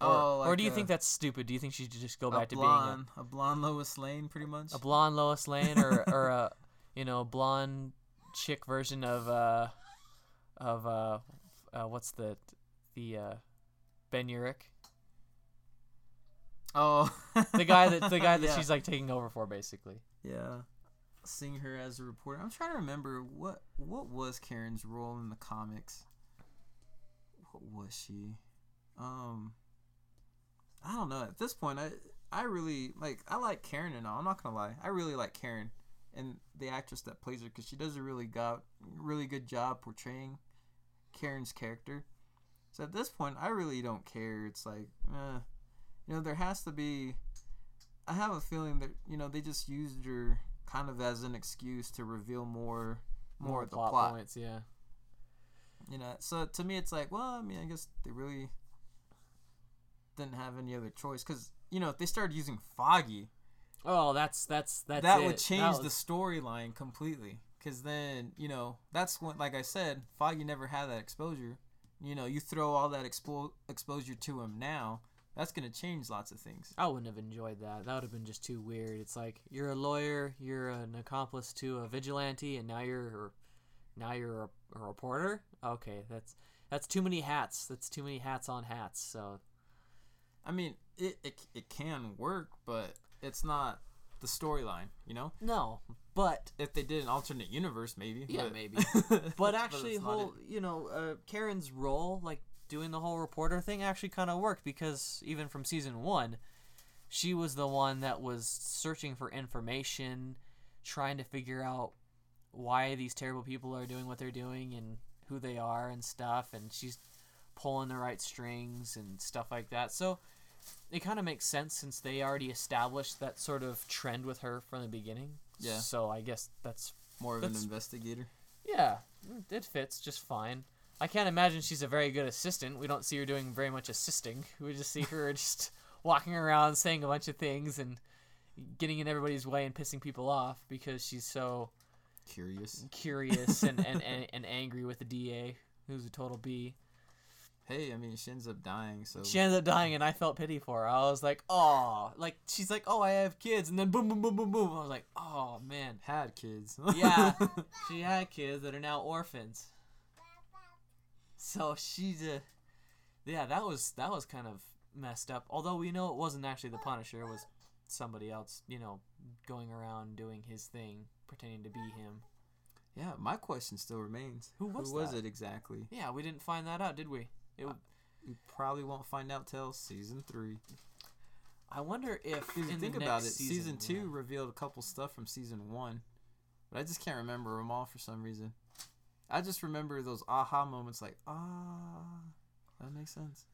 Or, Oh, or do you a- think that's stupid? Do you think she should just go a back to blonde, a blonde Lois Lane, pretty much. a, a blonde Lois Lane or or a you know blonde chick version of uh of uh uh, what's the the uh, Ben Urich, Oh, the guy that the guy that Yeah. she's like taking over for, basically. Yeah. Seeing her as a reporter. I'm trying to remember what what was Karen's role in the comics. What was she? Um I don't know. At this point I I really like I like Karen and all. I'm not to lie. I really like Karen and the actress that plays her cuz she does a really got really good job portraying Karen's character. So at this point I really don't care. It's like eh. you know there has to be I have a feeling that you know they just used her kind of as an excuse to reveal more more, of the plot. points. Yeah. You know, so to me it's like, well, I mean, I guess they really didn't have any other choice because you know if they started using Foggy, Oh, that's that's that's that it. would change That the storyline completely. Because then you know that's when, like I said, Foggy never had that exposure. You know, you throw all that expo- exposure to him now, that's gonna change lots of things. I wouldn't have enjoyed that. That would have been just too weird. It's like you're a lawyer, you're an accomplice to a vigilante, and now you're now you're a, a reporter. Okay, that's that's too many hats. That's too many hats on hats. So I mean, it it, it can work, but it's not the storyline. You know. no, but if they did an alternate universe, maybe. Yeah, but- maybe. but actually, not whole you know uh, Karen's role, like doing the whole reporter thing, actually kind of worked because even from season one, she was the one that was searching for information, trying to figure out why these terrible people are doing what they're doing and who they are and stuff, and she's pulling the right strings and stuff like that. So it kind of makes sense since they already established that sort of trend with her from the beginning. Yeah. So I guess that's more of That's- an investigator. yeah, it fits just fine. I can't imagine she's a very good assistant. We don't see her doing very much assisting. We just see her just walking around saying a bunch of things and getting in everybody's way and pissing people off because she's so Curious. curious and, and, and, and angry with the DA, who's a total B. Hey, I mean, she ends up dying, so She ended up dying, and I felt pity for her. I was like, oh, like she's like, oh, I have kids, and then boom, boom, boom, boom, boom. I was like, oh man, had kids. Yeah. she had kids that are now orphans. So she's a, yeah, that was that was kind of messed up. Although we know it wasn't actually the Punisher; it was somebody else, you know, going around doing his thing, pretending to be him. yeah, my question still remains. Who was Who was that? it exactly? Yeah, we didn't find that out, did we? It, Uh, We probably won't find out till season three. I wonder if in think about it, next season, two yeah. revealed a couple stuff from season one, but I just can't remember them all for some reason. I just remember those aha moments, like ah, that makes sense.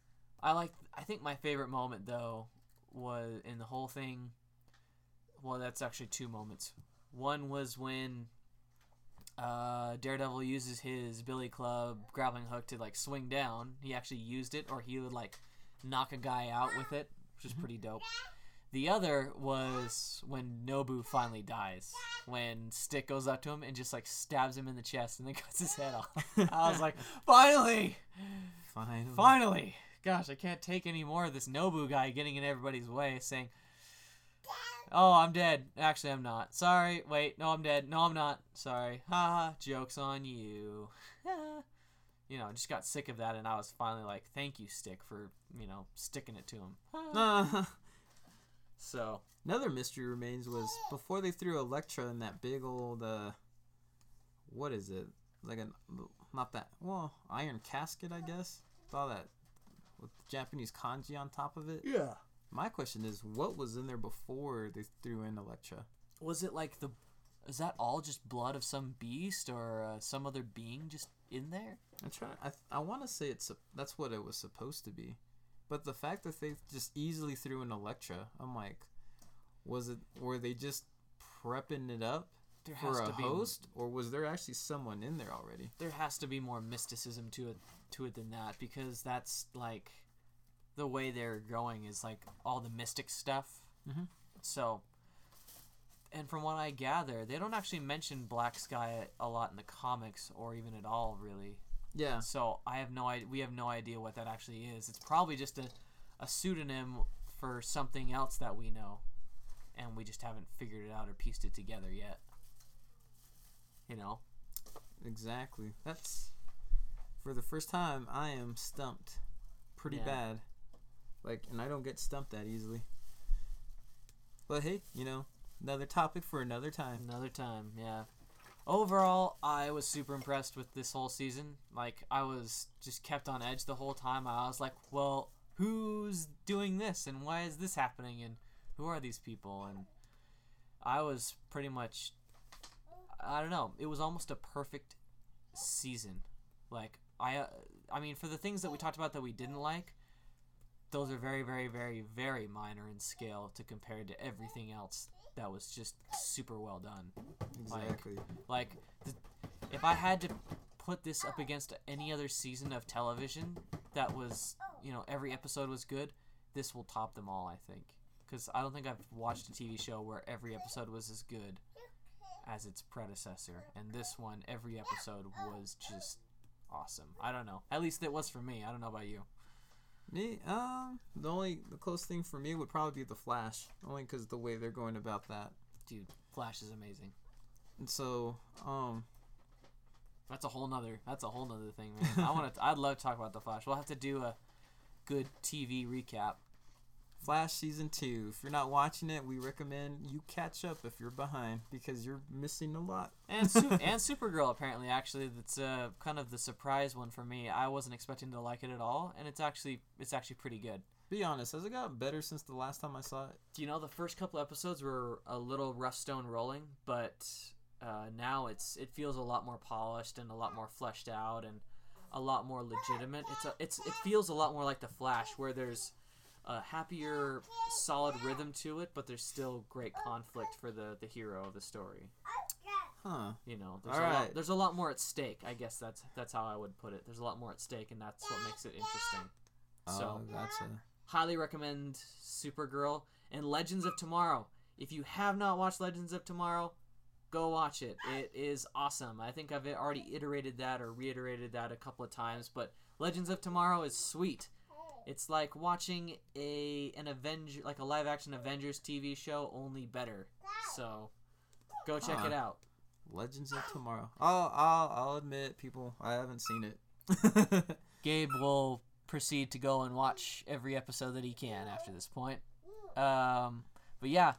I like. I think my favorite moment though was in the whole thing. Well, that's actually two moments. One was when uh, Daredevil uses his Billy Club grappling hook to like swing down. He actually used it, or he would like knock a guy out with it, which is pretty dope. The other was when Nobu finally dies. When Stick goes up to him and just like stabs him in the chest and then cuts his head off. I was like, finally! Finally, Finally! Gosh, I can't take any more of this Nobu guy getting in everybody's way saying, Oh, I'm dead. Actually, I'm not. Sorry. Wait. No, I'm dead. No, I'm not. Sorry. Haha. Joke's on you. you know, just got sick of that, and I was finally like, thank you, Stick, for, you know, sticking it to him. So, Another mystery remains was before they threw Elektra in that big old uh, what is it? Like a not that well iron casket, I guess. Saw that with Japanese kanji on top of it. yeah. My question is, what was in there before they threw in Elektra? Was it like the. Is that all just blood of some beast or uh, some other being just in there? I'm trying. I I want to say it's sup- that's what it was supposed to be, but the fact that they just easily threw in Elektra, I'm like, was it were they just prepping it up There has for a to be host, or was there actually someone in there already? there has to be more mysticism to it to it than that because that's like the way they're going is like all the mystic stuff. Mhm. So, and from what I gather, they don't actually mention Black Sky a lot in the comics or even at all, really. Yeah, So I have no idea. We have no idea what that actually is. It's probably just a, a pseudonym for something else that we know, and we just haven't figured it out or pieced it together yet. You know. exactly. That's for the first time, I am stumped pretty Yeah. bad. Like, and I don't get stumped that easily. But hey, you know, another topic for another time. Another time, yeah. Overall, I was super impressed with this whole season. Like, I was just kept on edge the whole time. I was like, well, who's doing this and why is this happening and who are these people? And I was pretty much, I don't know, it was almost a perfect season. Like, I, uh, I mean, for the things that we talked about that we didn't like, those are very, very, very, very minor in scale to compare to everything else that was just super well done. Exactly. Like, th- if I had to put this up against any other season of television that was, you know, every episode was good, this will top them all, I think. Because I don't think I've watched a TV show where every episode was as good as its predecessor. And this one, every episode was just awesome. I don't know. At least it was for me. I don't know about you. Me, um, the only the close thing for me would probably be the Flash, only because the way they're going about that. Dude, Flash is amazing. And so, um, That's a whole nother. That's a whole nother thing, man. I want to. I'd love to talk about the Flash. We'll have to do a good TV recap. Flash season two. If you're not watching it, we recommend you catch up if you're behind because you're missing a lot. And Su- and Supergirl apparently actually that's uh, kind of the surprise one for me. I wasn't expecting to like it at all, and it's actually it's actually pretty good. Be honest, has it gotten better since the last time I saw it? Do you know, the first couple episodes were a little rough stone rolling, but uh, now it's it feels a lot more polished and a lot more fleshed out and a lot more legitimate. It's a, it's it feels a lot more like the Flash, where there's a happier, solid rhythm to it, but there's still great conflict for the the hero of the story. Huh. You know, there's All a lot, there's a lot more at stake. I guess that's that's how I would put it. There's a lot more at stake, and that's what makes it interesting. Oh, so that's a... highly recommend Supergirl and Legends of Tomorrow. If you have not watched Legends of Tomorrow, go watch it. It is awesome. I think I've already iterated that or reiterated that a couple of times, but Legends of Tomorrow is sweet. It's like watching a an Avenger like a live action Avengers TV show only better. So go check Huh. it out. Legends of Tomorrow. Oh, I'll, I'll admit, people, I haven't seen it. Gabe will proceed to go and watch every episode that he can after this point. Um, but yeah,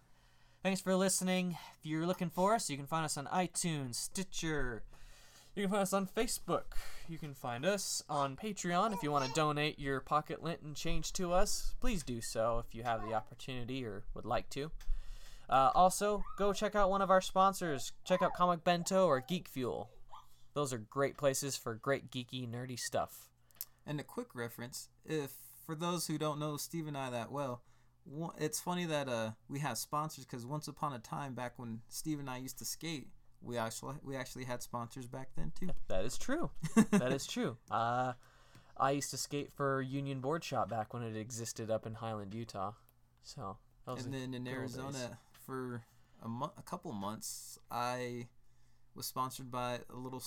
thanks for listening. If you're looking for us, you can find us on iTunes, Stitcher. You can find us on Facebook. You can find us on Patreon. If you want to donate your pocket lint and change to us, please do so if you have the opportunity or would like to. Uh, also, go check out one of our sponsors. Check out Comic Bento or Geek Fuel. Those are great places for great geeky, nerdy stuff. And a quick reference, if for those who don't know Steve and I that well, it's funny that uh we have sponsors because once upon a time back when Steve and I used to skate, we actually we actually had sponsors back then too. That is true. that is true. Uh, I used to skate for Union Board Shop back when it existed up in Highland, Utah. So and then in old days. Arizona for a, mo- a couple months, I was sponsored by a little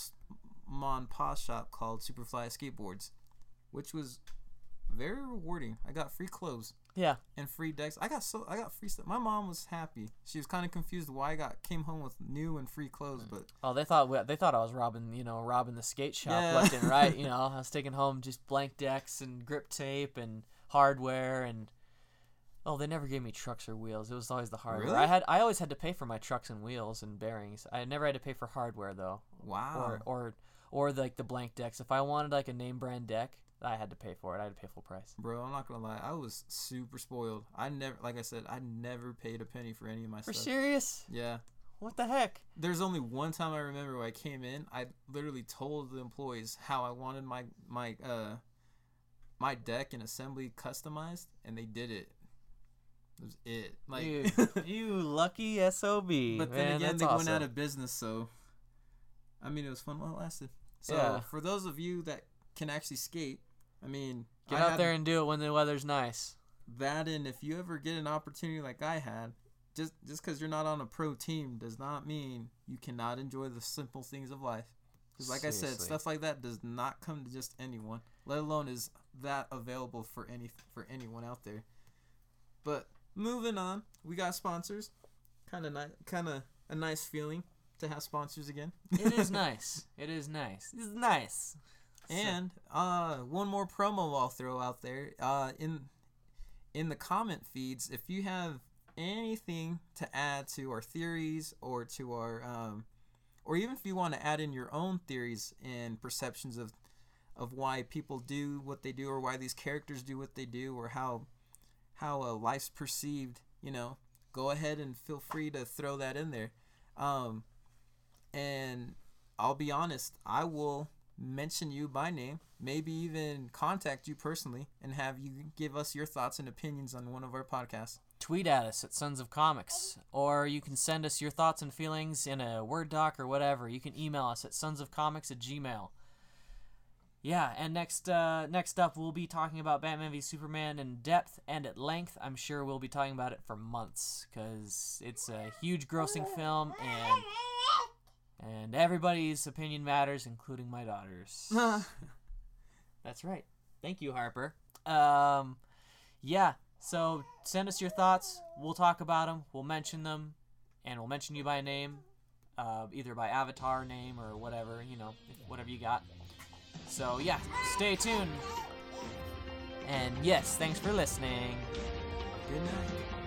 mom and pa shop called Superfly Skateboards, which was very rewarding. I got free clothes yeah, and free decks. I got so I got free stuff. My mom was happy. She was kind of confused why I got came home with new and free clothes, but Oh, they thought we- they thought I was robbing, you know, robbing the skate shop Yeah. left and right. You know, I was taking home just blank decks and grip tape and hardware and. Oh, they never gave me trucks or wheels. It was always the hardware. Really? I had I always had to pay for my trucks and wheels and bearings. I never had to pay for hardware though, wow. or or or like the blank decks. If I wanted like a name brand deck, I had to pay for it. I had to pay full price. Bro, I'm not gonna lie. I was super spoiled. I never, like I said, I never paid a penny for any of my For stuff. serious? Yeah. What the heck? There's only one time I remember when I came in. I literally told the employees how I wanted my my uh my deck and assembly customized, and they did it. It was it. Like, Dude, you lucky sob. but then man, again, they awesome. went out of business. So, I mean, it was fun while it lasted. So, Yeah. for those of you that can actually skate, I mean, Get I out had there and do it when the weather's nice. that, and if you ever get an opportunity like I had, just just because you're not on a pro team does not mean you cannot enjoy the simple things of life. Because, like I said, stuff like that does not come to just anyone. Let alone is that available for any for anyone out there. But moving on, we got sponsors. Kind of nice, kind of a nice feeling to have sponsors again. It is nice. It is nice. It's nice. And uh, one more promo I'll throw out there. Uh, in in the comment feeds, if you have anything to add to our theories or to our, um, or even if you want to add in your own theories and perceptions of of why people do what they do or why these characters do what they do or how how uh, life's perceived, you know, go ahead and feel free to throw that in there. Um, and I'll be honest, I will mention you by name, maybe even contact you personally and have you give us your thoughts and opinions on one of our podcasts. Tweet at us at Sons of Comics, or you can send us your thoughts and feelings in a Word doc or whatever. You can email us at sonsofcomics at gmail. Yeah, and next uh, next up we'll be talking about Batman v Superman in depth and at length. I'm sure we'll be talking about it for months because it's a huge grossing film and and everybody's opinion matters, including my daughter's. That's right. Thank you, Harper. Um, yeah. So send us your thoughts. We'll talk about them. We'll mention them, and we'll mention you by name, uh, either by avatar name or whatever. You know, whatever you got. So yeah, stay tuned. And yes, thanks for listening. Good night.